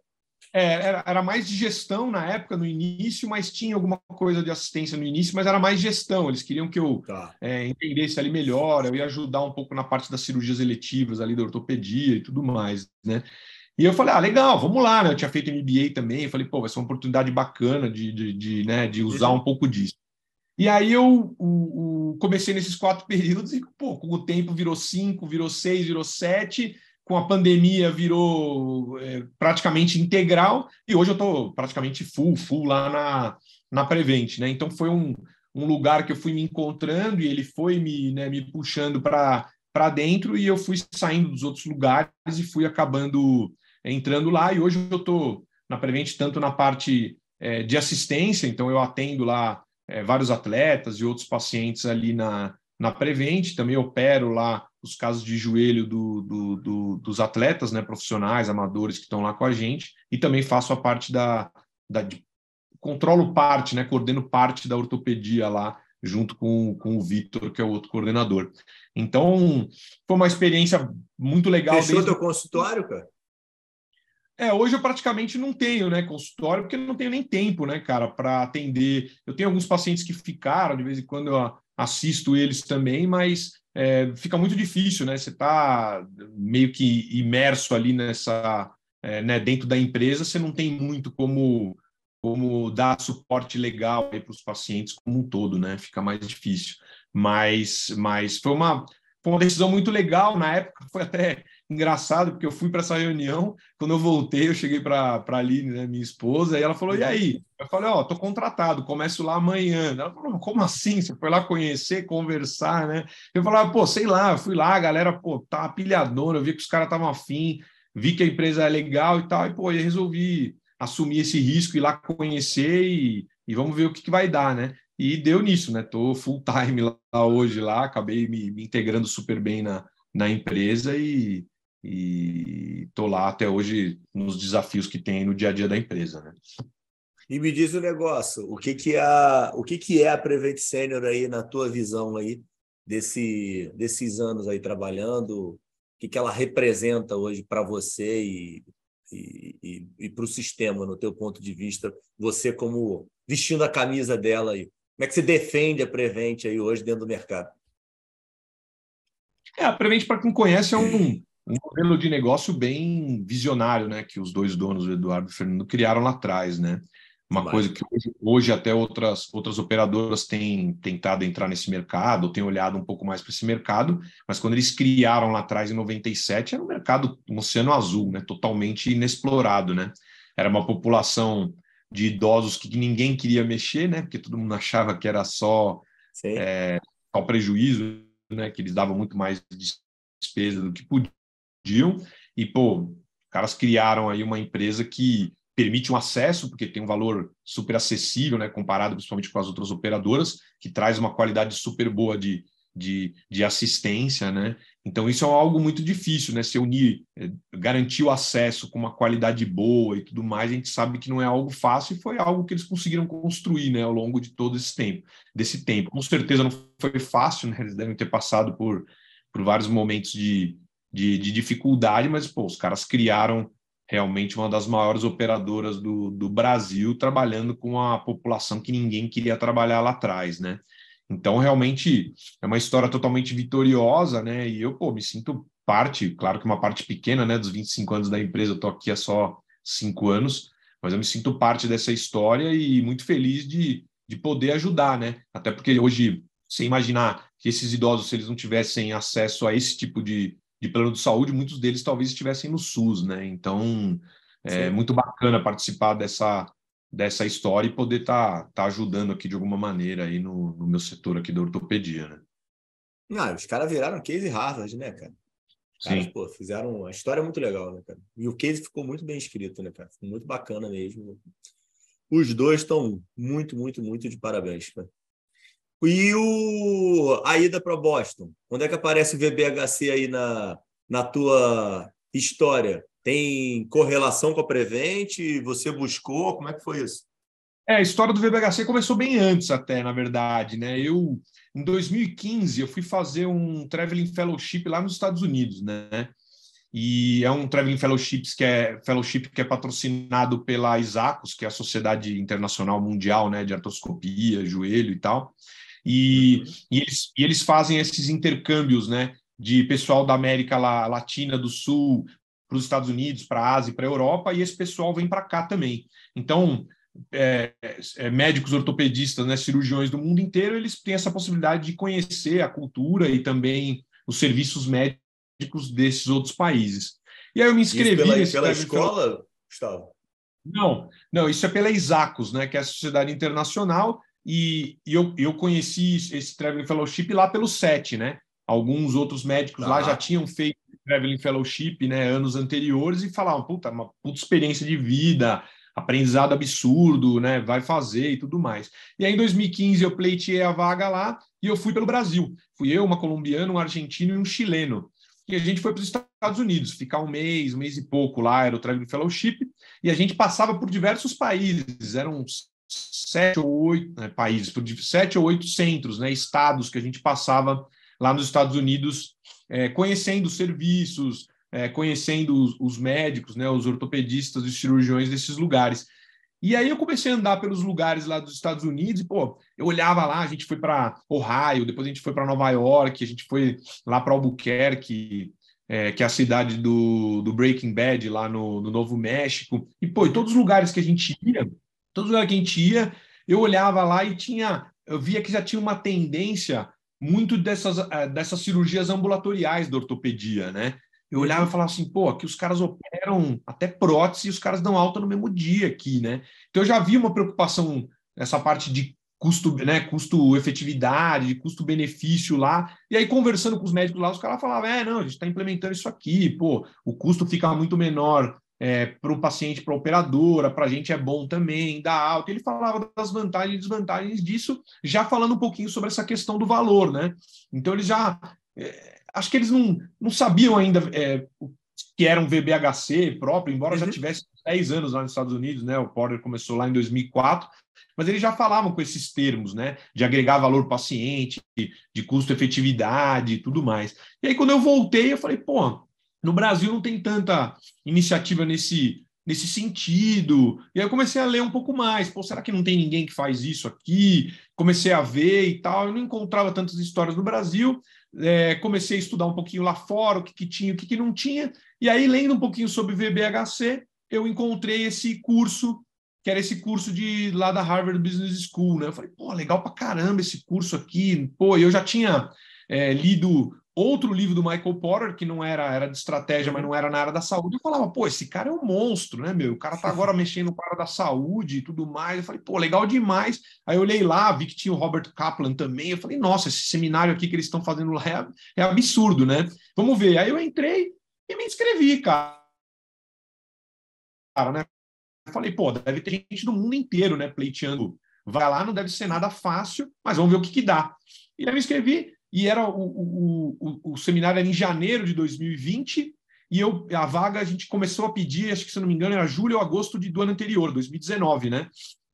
É, era, era mais de gestão na época, no início, mas tinha alguma coisa de assistência no início, mas era mais gestão. Eles queriam que eu tá. é, entendesse ali melhor, eu ia ajudar um pouco na parte das cirurgias eletivas ali da ortopedia e tudo mais, né? E eu falei, ah, legal, vamos lá, né? Eu tinha feito MBA também, eu falei, pô, vai ser uma oportunidade bacana de, de, de, né, de usar um pouco disso. E aí eu o, o, comecei nesses quatro períodos e, pô, com o tempo virou cinco, virou seis, virou sete, com a pandemia virou é, praticamente integral e hoje eu estou praticamente full, full lá na, na Prevent, né? Então foi um, um lugar que eu fui me encontrando e ele foi me, né, me puxando para dentro e eu fui saindo dos outros lugares e fui acabando entrando lá e hoje eu estou na Prevent tanto na parte é, de assistência, então eu atendo lá é, vários atletas e outros pacientes ali na, na Prevent, também opero lá os casos de joelho do, do, do, dos atletas né, profissionais, amadores que estão lá com a gente, e também faço a parte da. da de, controlo parte, né, coordeno parte da ortopedia lá, junto com, com o Vitor, que é o outro coordenador. Então, foi uma experiência muito legal. Fechou desde... teu consultório, cara? É, hoje eu praticamente não tenho, né, consultório, porque não tenho nem tempo, né, cara, para atender. Eu tenho alguns pacientes que ficaram, de vez em quando eu assisto eles também, mas é, fica muito difícil, né? Você está meio que imerso ali nessa, é, né, dentro da empresa, você não tem muito como como dar suporte legal para os pacientes como um todo, né? Fica mais difícil. Mas, mas foi uma foi uma decisão muito legal na época, foi até engraçado, porque eu fui para essa reunião, quando eu voltei, eu cheguei para a Aline, né, minha esposa, e ela falou, e aí? Eu falei, ó, oh, tô contratado, começo lá amanhã. Ela falou, como assim? Você foi lá conhecer, conversar, né? Eu falava, pô, sei lá, eu fui lá, a galera, pô, tá pilhadora, eu vi que os caras estavam afim, vi que a empresa é legal e tal, e, pô, eu resolvi assumir esse risco, ir lá conhecer e, e vamos ver o que, que vai dar, né? E deu nisso, né? Tô full time lá hoje, lá, acabei me, me integrando super bem na, na empresa e, e estou lá até hoje nos desafios que tem no dia a dia da empresa. Né? E me diz o um negócio, o que que a, o que que é a Prevent Senior aí na tua visão aí desse, desses anos aí trabalhando, o que que ela representa hoje para você e, e, e, e para o sistema, no teu ponto de vista, você como vestindo a camisa dela aí. Como é que você defende a Prevent aí hoje dentro do mercado? É, a Prevent, para quem conhece, é um, um modelo de negócio bem visionário, né? Que os dois donos, o Eduardo e o Fernando, criaram lá atrás, né? Uma coisa que hoje, hoje, até outras, outras operadoras têm tentado entrar nesse mercado, têm olhado um pouco mais para esse mercado, mas quando eles criaram lá atrás, em 97, era um mercado, um oceano azul, né? Totalmente inexplorado, né? Era uma população de idosos que ninguém queria mexer, né? Porque todo mundo achava que era só, é, só prejuízo, né? Que eles davam muito mais despesa do que podiam. E, pô, caras criaram aí uma empresa que permite um acesso, porque tem um valor super acessível, né? Comparado principalmente com as outras operadoras, que traz uma qualidade super boa de, de, de assistência, né? Então, isso é algo muito difícil, né? Se unir, é, garantir o acesso com uma qualidade boa e tudo mais, a gente sabe que não é algo fácil e foi algo que eles conseguiram construir, né? Ao longo de todo esse tempo, desse tempo. Com certeza não foi fácil, né? Eles devem ter passado por, por vários momentos de, de, de dificuldade, mas, pô, os caras criaram realmente uma das maiores operadoras do, do Brasil, trabalhando com a população que ninguém queria trabalhar lá atrás, né? Então, realmente, é uma história totalmente vitoriosa, né? E eu, pô, me sinto parte, claro que uma parte pequena, né, dos 25 anos da empresa, eu estou aqui há só cinco anos, mas eu me sinto parte dessa história e muito feliz de, de poder ajudar, né? Até porque hoje, sem imaginar que esses idosos, se eles não tivessem acesso a esse tipo de, de plano de saúde, muitos deles talvez estivessem no SUS, né? Então, é Sim. muito bacana participar dessa, dessa história e poder estar tá, tá ajudando aqui de alguma maneira aí no, no meu setor aqui da ortopedia, né? Não, os caras viraram case Harvard, né, cara? Caras, Sim. pô, fizeram uma história muito legal, né, cara? E o case ficou muito bem escrito, né, cara? Ficou muito bacana mesmo. Os dois estão muito, muito, muito de parabéns, cara. E o, a ida para Boston? Onde é que aparece o VBHC aí na, na tua história? Tem correlação com a Prevent? Você buscou? Como é que foi isso? É, a história do VBHC começou bem antes até, na verdade, né? Eu, em 2015, eu fui fazer um Traveling Fellowship lá nos Estados Unidos, né? E é um Traveling Fellowship que é, fellowship que é patrocinado pela ISACOS, que é a Sociedade Internacional Mundial né, de Artroscopia, Joelho e tal. E, e, eles, e eles fazem esses intercâmbios, né? De pessoal da América Latina do Sul para os Estados Unidos, para a Ásia, para a Europa, e esse pessoal vem para cá também. Então, é, é, médicos ortopedistas, né, cirurgiões do mundo inteiro, eles têm essa possibilidade de conhecer a cultura e também os serviços médicos desses outros países. E aí eu me inscrevi... Isso pela, pela escola, Gustavo? Não, não, isso é pela ISACOS, né, que é a Sociedade Internacional, e, e eu, eu conheci esse Traveling Fellowship lá pelo SET, né? Alguns outros médicos ah. lá já tinham feito Traveling Fellowship, né, anos anteriores, e falavam, puta, uma puta experiência de vida, aprendizado absurdo, né? Vai fazer e tudo mais. E aí, em 2015, eu pleiteei a vaga lá e eu fui pelo Brasil. Fui eu, uma colombiana, um argentino e um chileno. E a gente foi para os Estados Unidos, ficar um mês, um mês e pouco lá, era o Traveling Fellowship, e a gente passava por diversos países, eram sete ou oito né, países, sete ou oito centros, né, estados que a gente passava lá nos Estados Unidos, é, conhecendo serviços, é, conhecendo os, os, médicos, né, os ortopedistas e cirurgiões desses lugares. E aí eu comecei a andar pelos lugares lá dos Estados Unidos e, pô, eu olhava lá, a gente foi para Ohio, depois a gente foi para Nova York, a gente foi lá para Albuquerque, é, que é a cidade do, do Breaking Bad, lá no, no Novo México. E, pô, em todos os lugares que a gente ia, todos os lugares que a gente ia, eu olhava lá e tinha, eu via que já tinha uma tendência muito dessas, é, dessas cirurgias ambulatoriais da ortopedia, né? eu olhava e falava assim, pô, aqui os caras operam até prótese e os caras dão alta no mesmo dia aqui, né? Então eu já vi uma preocupação nessa parte de custo, né, custo efetividade, custo-benefício lá. E aí, conversando com os médicos lá, os caras falavam: é, não, a gente está implementando isso aqui, pô, o custo fica muito menor é, para o paciente, para a operadora, para a gente é bom também, dá alta. Ele falava das vantagens e desvantagens disso, já falando um pouquinho sobre essa questão do valor, né? Então, ele já. É, acho que eles não, não sabiam ainda é, que era um VBHC próprio, embora uhum. já tivesse 10 anos lá nos Estados Unidos, né? O Porter começou lá em 2004, mas eles já falavam com esses termos, né? De agregar valor paciente, de custo-efetividade e tudo mais. E aí, quando eu voltei, eu falei, pô, no Brasil não tem tanta iniciativa nesse, nesse sentido. E aí eu comecei a ler um pouco mais. Pô, será que não tem ninguém que faz isso aqui? Comecei a ver e tal. Eu não encontrava tantas histórias no Brasil é, comecei a estudar um pouquinho lá fora, o que, que tinha, o que, que não tinha, e aí, lendo um pouquinho sobre VBHC, eu encontrei esse curso, que era esse curso de lá da Harvard Business School, né? Eu falei, pô, legal pra caramba esse curso aqui. Pô, eu já tinha é, lido outro livro do Michael Porter, que não era, era de estratégia, mas não era na área da saúde, eu falava, pô, esse cara é um monstro, né, meu? O cara tá agora mexendo com a área da saúde e tudo mais. Eu falei, pô, legal demais. Aí eu olhei lá, vi que tinha o Robert Kaplan também. Eu falei, nossa, esse seminário aqui que eles estão fazendo lá é, é absurdo, né? Vamos ver. Aí eu entrei e me inscrevi, cara. Cara, né? Eu falei, pô, deve ter gente do mundo inteiro, né, pleiteando. Vai lá, não deve ser nada fácil, mas vamos ver o que que dá. E aí eu me inscrevi, e era o, o, o, o, seminário era em janeiro de 2020, e eu, a vaga a gente começou a pedir, acho que se não me engano, era julho ou agosto de, do ano anterior, 2019, né?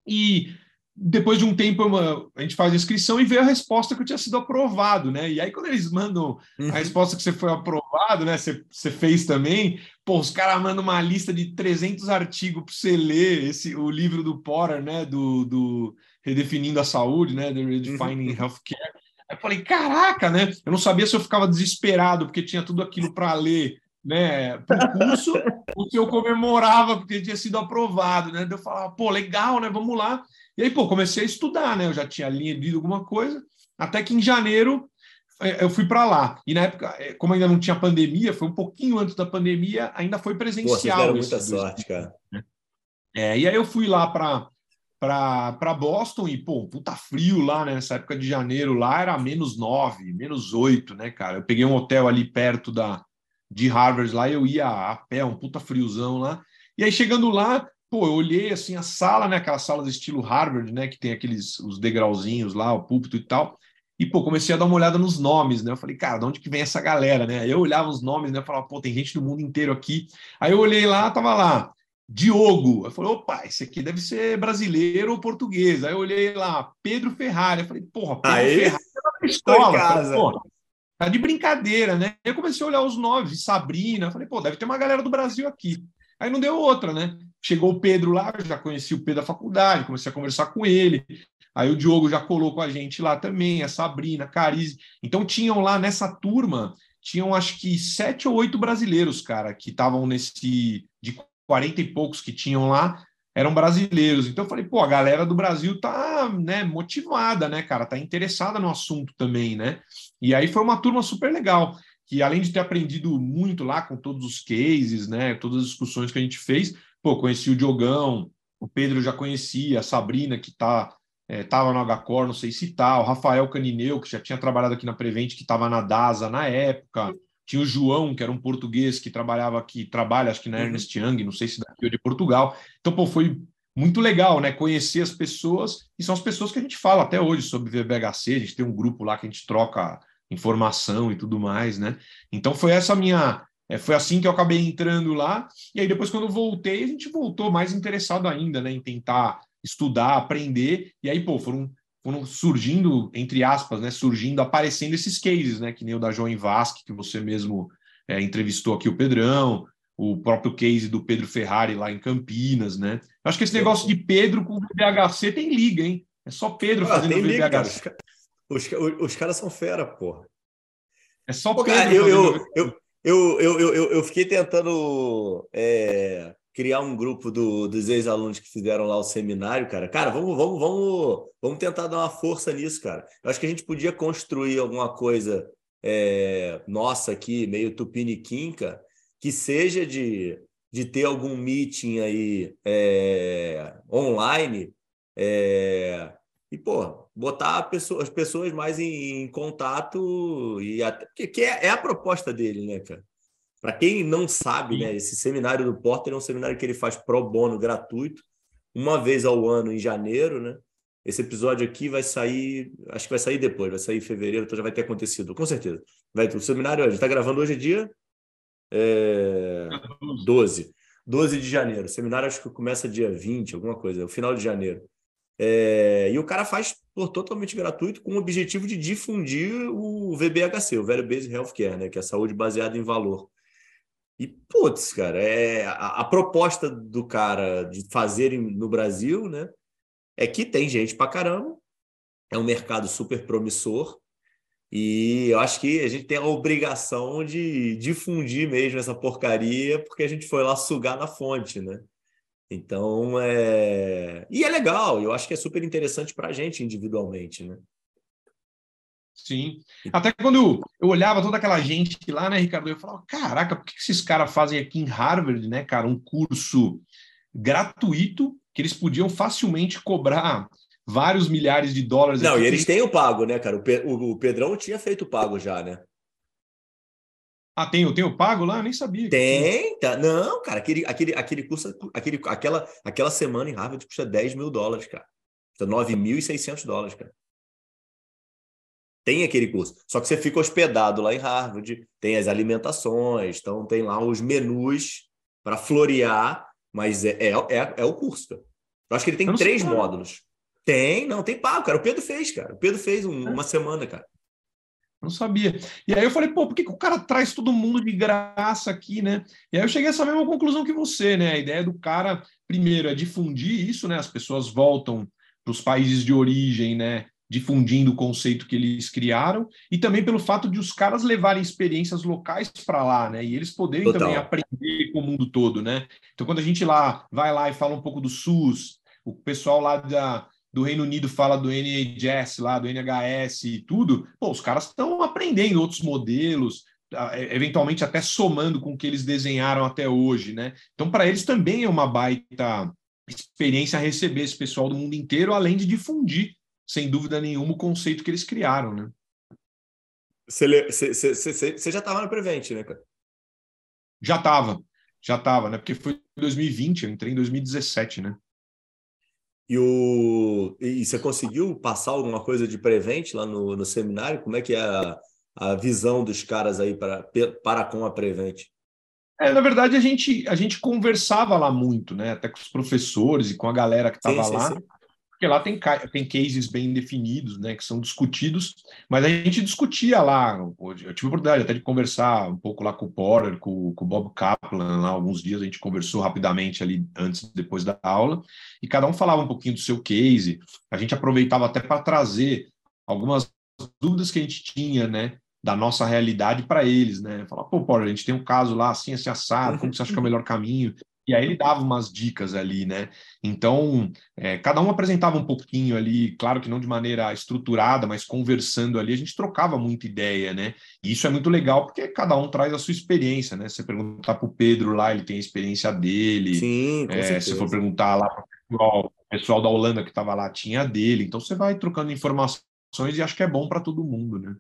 E depois de um tempo uma, a gente faz a inscrição e veio a resposta que eu tinha sido aprovado, né? E aí, quando eles mandam uhum. a resposta que você foi aprovado, né? Você, você fez também, pô, os caras mandam uma lista de 300 artigos para você ler, esse, o livro do Potter, né? Do, do Redefinindo a Saúde, né? The Redefining uhum. Healthcare. Eu falei, caraca, né? Eu não sabia se eu ficava desesperado porque tinha tudo aquilo para ler, né, para o curso, ou se eu comemorava porque tinha sido aprovado, né? Eu falava, pô, legal, né? Vamos lá. E aí, pô, comecei a estudar, né? Eu já tinha lido alguma coisa, até que em janeiro é, eu fui para lá. E na época, é, como ainda não tinha pandemia, foi um pouquinho antes da pandemia, ainda foi presencial. Pô, muita sorte, cara. Né? É, e aí eu fui lá para para Boston e, pô, puta frio lá, né? Nessa época de janeiro lá era menos 9, menos 8, né, cara? Eu peguei um hotel ali perto da, de Harvard lá, eu ia a pé, um puta friozão lá. E aí chegando lá, pô, eu olhei assim a sala, né? Aquela sala do estilo Harvard, né? Que tem aqueles os degrauzinhos lá, o púlpito e tal. E, pô, comecei a dar uma olhada nos nomes, né? Eu falei, cara, de onde que vem essa galera, né? Eu olhava os nomes, né? Eu falava, pô, tem gente do mundo inteiro aqui. Aí eu olhei lá, tava lá, Diogo. Eu falei, opa, esse aqui deve ser brasileiro ou português. Aí eu olhei lá, Pedro Ferrari. Eu falei, porra, Pedro Aí, Ferrari tá na escola. Falei, porra, tá de brincadeira, né? Aí eu comecei a olhar os nomes, Sabrina. Eu falei, pô, deve ter uma galera do Brasil aqui. Aí não deu outra, né? Chegou o Pedro lá, eu já conheci o Pedro da faculdade, comecei a conversar com ele. Aí o Diogo já colou com a gente lá também, a Sabrina, a Carize. Então tinham lá nessa turma, tinham acho que sete ou oito brasileiros, cara, que estavam nesse de 40 e poucos que tinham lá, eram brasileiros. Então eu falei, pô, a galera do Brasil tá, né, motivada, né, cara, tá interessada no assunto também, né? E aí foi uma turma super legal que além de ter aprendido muito lá com todos os cases, né, todas as discussões que a gente fez, pô, conheci o Diogão, o Pedro já conhecia, a Sabrina, que tá é, no HCor, não sei se tá, o Rafael Canineu, que já tinha trabalhado aqui na Prevent, que estava na DASA na época, tinha o João, que era um português que trabalhava aqui, trabalha acho que na uhum. Ernest Young, não sei se daqui ou de Portugal. Então, pô, foi muito legal, né? Conhecer as pessoas, e são as pessoas que a gente fala até hoje sobre VBHC, a gente tem um grupo lá que a gente troca informação e tudo mais, né? Então foi essa minha. É, foi assim que eu acabei entrando lá, e aí depois, quando voltei, a gente voltou mais interessado ainda, né, em tentar estudar, aprender, e aí, pô, foram, foram surgindo, entre aspas, né, surgindo, aparecendo esses cases, né, que nem o da João Vasque, que você mesmo é, entrevistou aqui o Pedrão, o próprio case do Pedro Ferrari lá em Campinas, né? Eu acho que esse negócio de Pedro com o VBHC tem liga, hein? É só Pedro ah, fazendo VBHC. Liga, os, os, os caras são fera, porra. É só Pô, cara, eu, eu, eu, eu, eu, eu, eu, fiquei tentando é, criar um grupo do, dos ex-alunos que fizeram lá o seminário, cara. Cara, vamos, vamos, vamos, vamos tentar dar uma força nisso, cara. Eu acho que a gente podia construir alguma coisa é, nossa aqui, meio tupiniquinca, que seja de, de ter algum meeting aí é, online é, e, pô, botar pessoa, as pessoas mais em, em contato e até que, que é, é, a proposta dele, né, cara? Para quem não sabe, né, esse seminário do Porter é um seminário que ele faz pro bono gratuito, uma vez ao ano em janeiro, né? Esse episódio aqui vai sair, acho que vai sair depois, vai sair em fevereiro, então já vai ter acontecido, com certeza. Vai ter o seminário, gente está gravando hoje é dia é, 12. 12 de janeiro. O seminário acho que começa dia 20, alguma coisa, o final de janeiro. É, e o cara faz por totalmente gratuito com o objetivo de difundir o VBHC, o Value Based Healthcare, né, que é a saúde baseada em valor. E, putz, cara, é, a, a proposta do cara de fazer no Brasil né, é que tem gente pra caramba, é um mercado super promissor, e eu acho que a gente tem a obrigação de difundir mesmo essa porcaria, porque a gente foi lá sugar na fonte, né? Então, é... E é legal, eu acho que é super interessante para a gente individualmente, né? Sim. Até quando eu, eu olhava toda aquela gente lá, né, Ricardo, eu falava, caraca, por que esses caras fazem aqui em Harvard, né, cara, um curso gratuito que eles podiam facilmente cobrar vários milhares de dólares. Não, e eles têm o pago, né, cara? O Pedrão tinha feito o pago já, né? Ah, tem, tem o pago lá? Eu nem sabia. Tem, tá. Não, cara, aquele, aquele, aquele curso, aquele, aquela, aquela semana em Harvard custa 10 mil dólares, cara. Custa 9.600 dólares, cara. Tem aquele curso. Só que você fica hospedado lá em Harvard, tem as alimentações, então tem lá os menus para florear, mas é, é, é, é, o curso, cara. Eu acho que ele tem três módulos. Tem, não, tem pago, cara. O Pedro fez, cara. O Pedro fez um, é. uma semana, cara. Não sabia. E aí eu falei, pô, por que, que o cara traz todo mundo de graça aqui, né? E aí eu cheguei a essa mesma conclusão que você, né? A ideia do cara, primeiro, é difundir isso, né? As pessoas voltam para os países de origem, né? Difundindo o conceito que eles criaram, e também pelo fato de os caras levarem experiências locais para lá, né? E eeles poderem Total. também aprender com o mundo todo, né? Então, quando a gente lá vai lá e fala um pouco do SUS, o pessoal lá da, do Reino Unido fala do NHS lá, do NHS e tudo, pô, os caras estão aprendendo outros modelos, eventualmente até somando com o que eles desenharam até hoje, né? Então, para eles também é uma baita experiência receber esse pessoal do mundo inteiro, além de difundir, sem dúvida nenhuma, o conceito que eles criaram, né? Você, já estava no Prevent, né, cara? Já estava, já estava, né? Porque foi em 2020, eu entrei em 2017, né? E, o, e você conseguiu passar alguma coisa de Prevent lá no, no seminário? Como é que é a, a visão dos caras aí para, para com a Prevent? É, na verdade, a gente, a gente conversava lá muito, né? Até com os professores e com a galera que estava lá. Sim. Porque lá tem, tem cases bem definidos, né? Que são discutidos, mas a gente discutia lá. Eu tive a oportunidade até de conversar um pouco lá com o Porter, com, com o Bob Kaplan, lá alguns dias a gente conversou rapidamente ali antes depois da aula, e cada um falava um pouquinho do seu case. A gente aproveitava até para trazer algumas dúvidas que a gente tinha, né? da nossa realidade para eles, né? Falar, pô, Paulo, a gente tem um caso lá assim, assim, assado, como você acha que é o melhor caminho? E aí ele dava umas dicas ali, né? Então, é, cada um apresentava um pouquinho ali, claro que não de maneira estruturada, mas conversando ali, a gente trocava muita ideia, né? E isso é muito legal, porque cada um traz a sua experiência, né? Se você perguntar para o Pedro lá, ele tem a experiência dele. Sim, com é, Se for perguntar lá para o pessoal da Holanda que estava lá, tinha a dele. Então, você vai trocando informações e acho que é bom para todo mundo, né?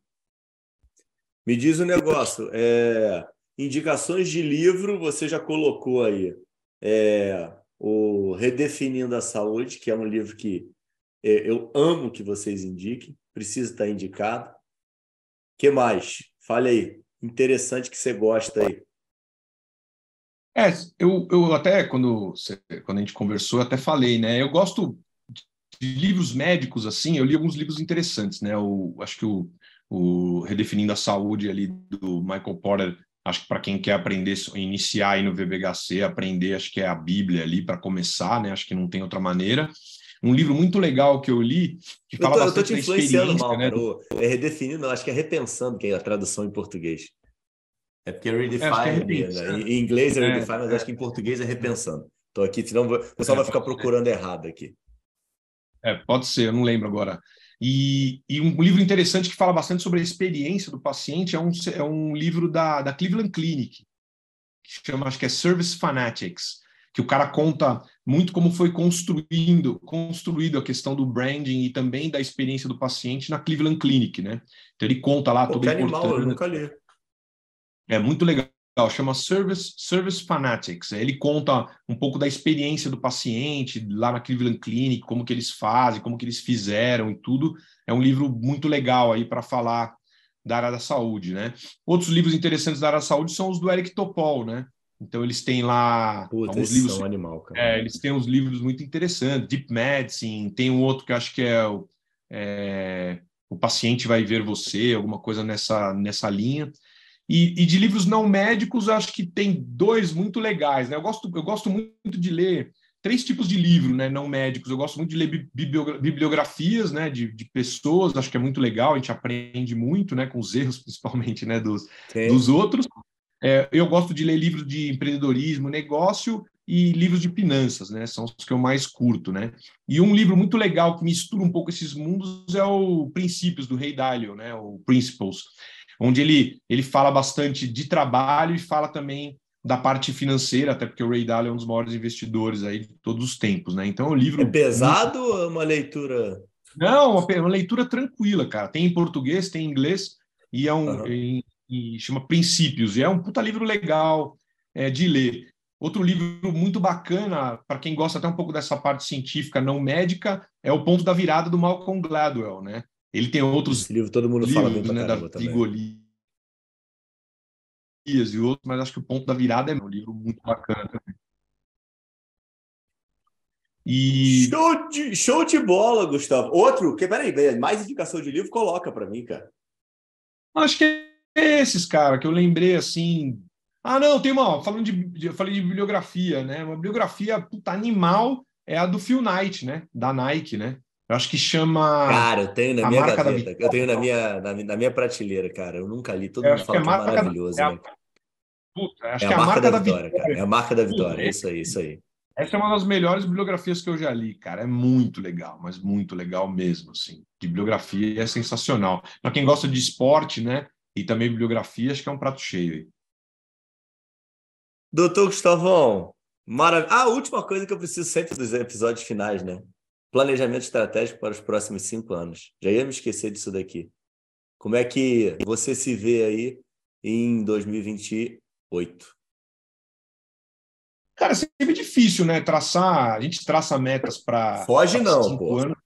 Me diz o um negócio, é, indicações de livro você já colocou aí. É, o Redefinindo a Saúde, que é um livro que é, eu amo que vocês indiquem, precisa estar indicado. que mais? Fale aí, interessante que você gosta aí. É, eu, eu até, quando, quando a gente conversou, até falei, né? Eu gosto de livros médicos, assim, eu li alguns livros interessantes, né? Eu, acho que o o Redefinindo a Saúde ali do Michael Porter, acho que para quem quer aprender, iniciar aí no VBHC, aprender, acho que é a Bíblia ali para começar, né? Acho que não tem outra maneira. Um livro muito legal que eu li, que fala eu tô, bastante eu tô te influenciando mal, né? É redefinindo, acho que é repensando, que é a tradução em português. É porque é redefine, é, é né? em inglês é, é redefine, mas acho que em português é repensando. Estou aqui, senão o pessoal vai ficar procurando errado aqui. É, pode ser, eu não lembro agora. E, e, um livro interessante que fala bastante sobre a experiência do paciente é um, é um livro da, da Cleveland Clinic, que chama, acho que é Service Fanatics, que o cara conta muito como foi construindo, construído a questão do branding e também da experiência do paciente na Cleveland Clinic, né? Então ele conta lá Pô, tudo animal, eu nunca li. É muito legal chama Service, Service Fanatics. Ele conta um pouco da experiência do paciente lá na Cleveland Clinic, como que eles fazem, como que eles fizeram e tudo. É um livro muito legal aí para falar da área da saúde, né? Outros livros interessantes da área da saúde são os do Eric Topol, né? Então eles têm lá Puta, alguns livros. São animal, cara. É, eles têm uns livros muito interessantes, Deep Medicine, tem um outro que acho que é o, é, o paciente vai ver você, alguma coisa nessa, nessa linha. E, e, de livros não médicos, acho que tem dois muito legais. Né? Eu, gosto, eu gosto muito de ler três tipos de livro né, não médicos. Eu gosto muito de ler bibliografias né, de, de, pessoas, acho que é muito legal, a gente aprende muito né, com os erros, principalmente, né, dos, dos outros. É, eu gosto de ler livros de empreendedorismo, negócio e livros de finanças, né? São os que eu mais curto, né? E um livro muito legal que mistura um pouco esses mundos é o Princípios do Rei Dalio, né? O Principles onde ele, ele fala bastante de trabalho e fala também da parte financeira, até porque o Ray Dalio é um dos maiores investidores aí de todos os tempos, né? Então, o livro... É pesado muito... ou é uma leitura... Não, uma, uma, leitura tranquila, cara. Tem em português, tem em inglês, e é um... Uhum. E, e chama Princípios, e é um puta livro legal é, de ler. Outro livro muito bacana, para quem gosta até um pouco dessa parte científica não médica, é O Ponto da Virada do Malcolm Gladwell, né? Ele tem outros Esse livro, todo mundo livros, fala bem pra né, da e outros, mas acho que o ponto da virada é um livro muito bacana também. E... Show, de, show de bola, Gustavo. Outro, que peraí, mais indicação de livro, coloca para mim, cara. Acho que é esses, cara, que eu lembrei assim. Ah, não, tem uma. Falando de. Eu falei de bibliografia, né? Uma bibliografia puta, animal é a do Phil Knight, né? Da Nike, né? Eu acho que chama. Cara, eu tenho na minha gaveta, eu tenho na minha, na, na, minha prateleira, cara. Eu nunca li, todo eu mundo fala que, é, que é maravilhoso. Da... É, a... Puta, acho é que a, a marca, marca da, vitória, vitória, cara. É a marca da vitória, é isso aí, isso aí. Essa é uma das melhores bibliografias que eu já li, cara. É muito legal, mas muito legal mesmo, assim. De bibliografia é sensacional. Para quem gosta de esporte, né? E também bibliografia, acho que é um prato cheio aí. Doutor Gustavão, Maravilha. Ah, a última coisa que eu preciso sempre dos episódios finais, né? Planejamento estratégico para os próximos cinco anos. Já ia me esquecer disso daqui. Como é que você se vê aí em 2028? Cara, é sempre difícil, né? Traçar, a gente traça metas para. Foge não, pô. Anos.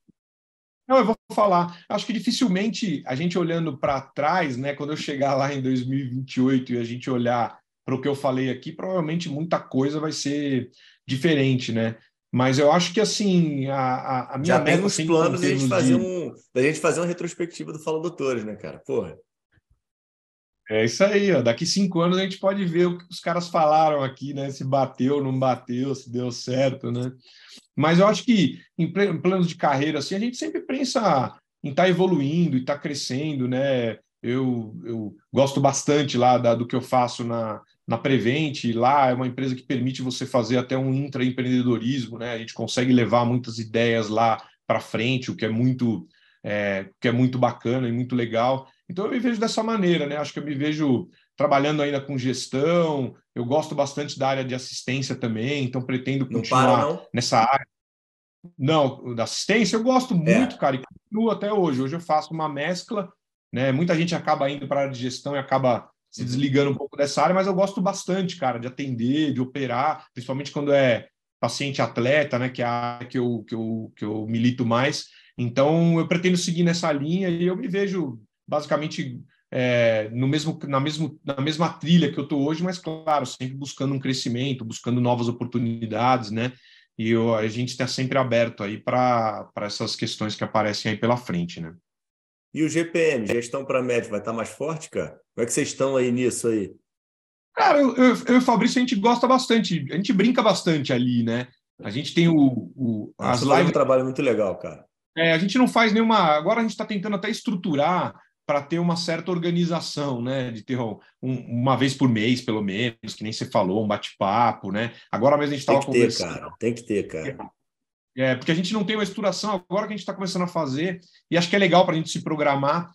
Não, eu vou falar. Acho que dificilmente a gente olhando para trás, né? Quando eu chegar lá em 2028 e a gente olhar para o que eu falei aqui, provavelmente muita coisa vai ser diferente, né? Mas eu acho que assim, a, a minha Já meta. Já planos da gente, fazer de... um, da gente fazer uma retrospectiva do Fala Doutores, né, cara? Porra. É isso aí, ó. Daqui cinco anos a gente pode ver o que os caras falaram aqui, né? Se bateu, não bateu, se deu certo, né? Mas eu acho que em planos de carreira, assim, a gente sempre pensa em estar tá evoluindo e estar tá crescendo, né? Eu, eu gosto bastante lá da, do que eu faço na, na Prevent, lá é uma empresa que permite você fazer até um intraempreendedorismo, né? A gente consegue levar muitas ideias lá para frente, o que é muito é, que é muito bacana e muito legal. Então eu me vejo dessa maneira, né? Acho que eu me vejo trabalhando ainda com gestão. Eu gosto bastante da área de assistência também, então pretendo continuar não para, não? nessa área. Não, da assistência eu gosto é. muito, cara, e continuo até hoje. Hoje eu faço uma mescla, né? Muita gente acaba indo para a área de gestão e acaba se desligando um pouco dessa área, mas eu gosto bastante, cara, de atender, de operar, principalmente quando é paciente atleta, né? Que é a área que eu, que eu, que eu milito mais. Então, eu pretendo seguir nessa linha e eu me vejo basicamente é, no mesmo, na, mesmo, na mesma trilha que eu estou hoje, mas claro, sempre buscando um crescimento, buscando novas oportunidades, né? E eu, a gente está sempre aberto aí para essas questões que aparecem aí pela frente, né? E o GPM, gestão para médico, vai estar tá mais forte, cara? Como é que vocês estão aí nisso aí? Cara, eu, eu, eu e o Fabrício, a gente gosta bastante, a gente brinca bastante ali, né? A gente tem o. o as lives. um trabalho muito legal, cara. É, a gente não faz nenhuma. Agora a gente está tentando até estruturar para ter uma certa organização, né? De ter um, uma vez por mês, pelo menos, que nem você falou, um bate-papo, né? Agora mesmo a gente estava conversando. Ter, cara. Tem que ter, cara. É, porque a gente não tem uma estruturação agora que a gente está começando a fazer, e acho que é legal para a gente se programar.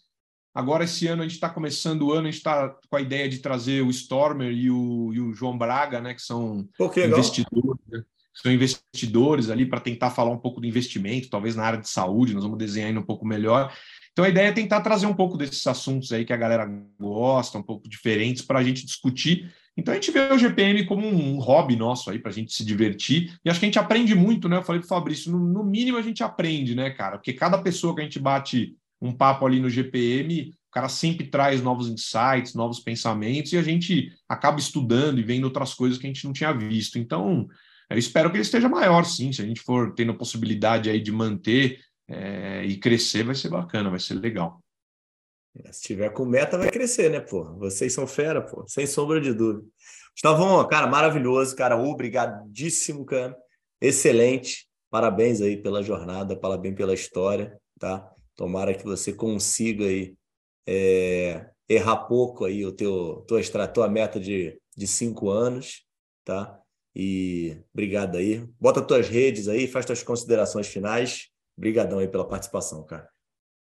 Agora, esse ano, a gente está começando o ano, a gente está com a ideia de trazer o Stormer e o, e o João Braga, né? Que são Pô, que investidores, né, são investidores ali para tentar falar um pouco do investimento, talvez na área de saúde, nós vamos desenhar ainda um pouco melhor. Então a ideia é tentar trazer um pouco desses assuntos aí que a galera gosta, um pouco diferentes, para a gente discutir. Então a gente vê o GPM como um hobby nosso aí para a gente se divertir. E acho que a gente aprende muito, né? Eu falei para o Fabrício, no, no, mínimo a gente aprende, né, cara? Porque cada pessoa que a gente bate um papo ali no GPM, o cara sempre traz novos insights, novos pensamentos, e a gente acaba estudando e vendo outras coisas que a gente não tinha visto. Então, eu espero que ele esteja maior, sim. Se a gente for tendo a possibilidade aí de manter é, e crescer vai ser bacana, vai ser legal. É, se tiver com meta, vai crescer, né, pô? Vocês são fera, pô, sem sombra de dúvida. Gustavão, cara, maravilhoso, cara, obrigadíssimo, cara. Excelente. Parabéns aí pela jornada, parabéns pela história, tá? Tomara que você consiga aí é, errar pouco aí o teu tua, tua meta de, de cinco anos, tá? E obrigado aí. Bota tuas redes aí, faz tuas considerações finais Obrigadão aí pela participação, cara.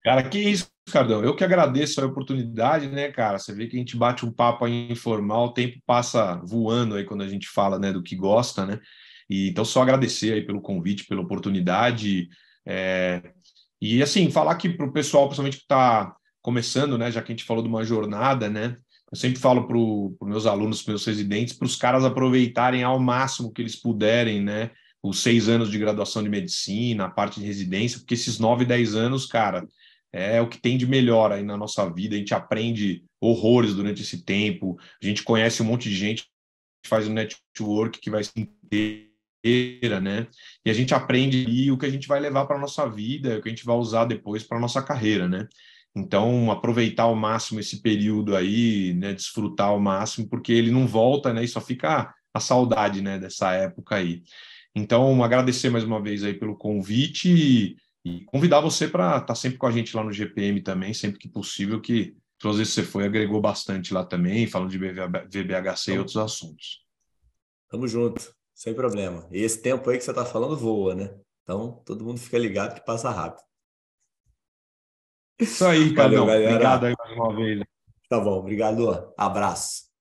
Cara, que isso, Cardão. Eu que agradeço a oportunidade, né, cara? Você vê que a gente bate um papo aí informal, o tempo passa voando aí quando a gente fala, né, do que gosta, né? E, então, só agradecer aí pelo convite, pela oportunidade. É... E, assim, falar aqui para o pessoal, principalmente que está começando, né, já que a gente falou de uma jornada, né? Eu sempre falo para os meus alunos, para meus residentes, para os caras aproveitarem ao máximo que eles puderem, né? os seis anos de graduação de medicina, a parte de residência, porque esses nove, dez anos, cara, é o que tem de melhor aí na nossa vida. A gente aprende horrores durante esse tempo, a gente conhece um monte de gente, faz um network que vai se inteira, né? E a gente aprende o que a gente vai levar para a nossa vida, o que a gente vai usar depois para a nossa carreira, né? Então, aproveitar ao máximo esse período aí, né? Desfrutar ao máximo, porque ele não volta, né? E só fica a saudade, né? Dessa época aí. Então, agradecer mais uma vez aí pelo convite e, convidar você para estar tá sempre com a gente lá no GPM também, sempre que possível, que todas vezes você foi, agregou bastante lá também, falando de VBHC e outros assuntos. Tamo junto, sem problema. E esse tempo aí que você está falando voa, né? Então, todo mundo fica ligado que passa rápido. Isso aí, Carlão. Obrigado aí mais uma vez. Tá bom, obrigado. Abraço.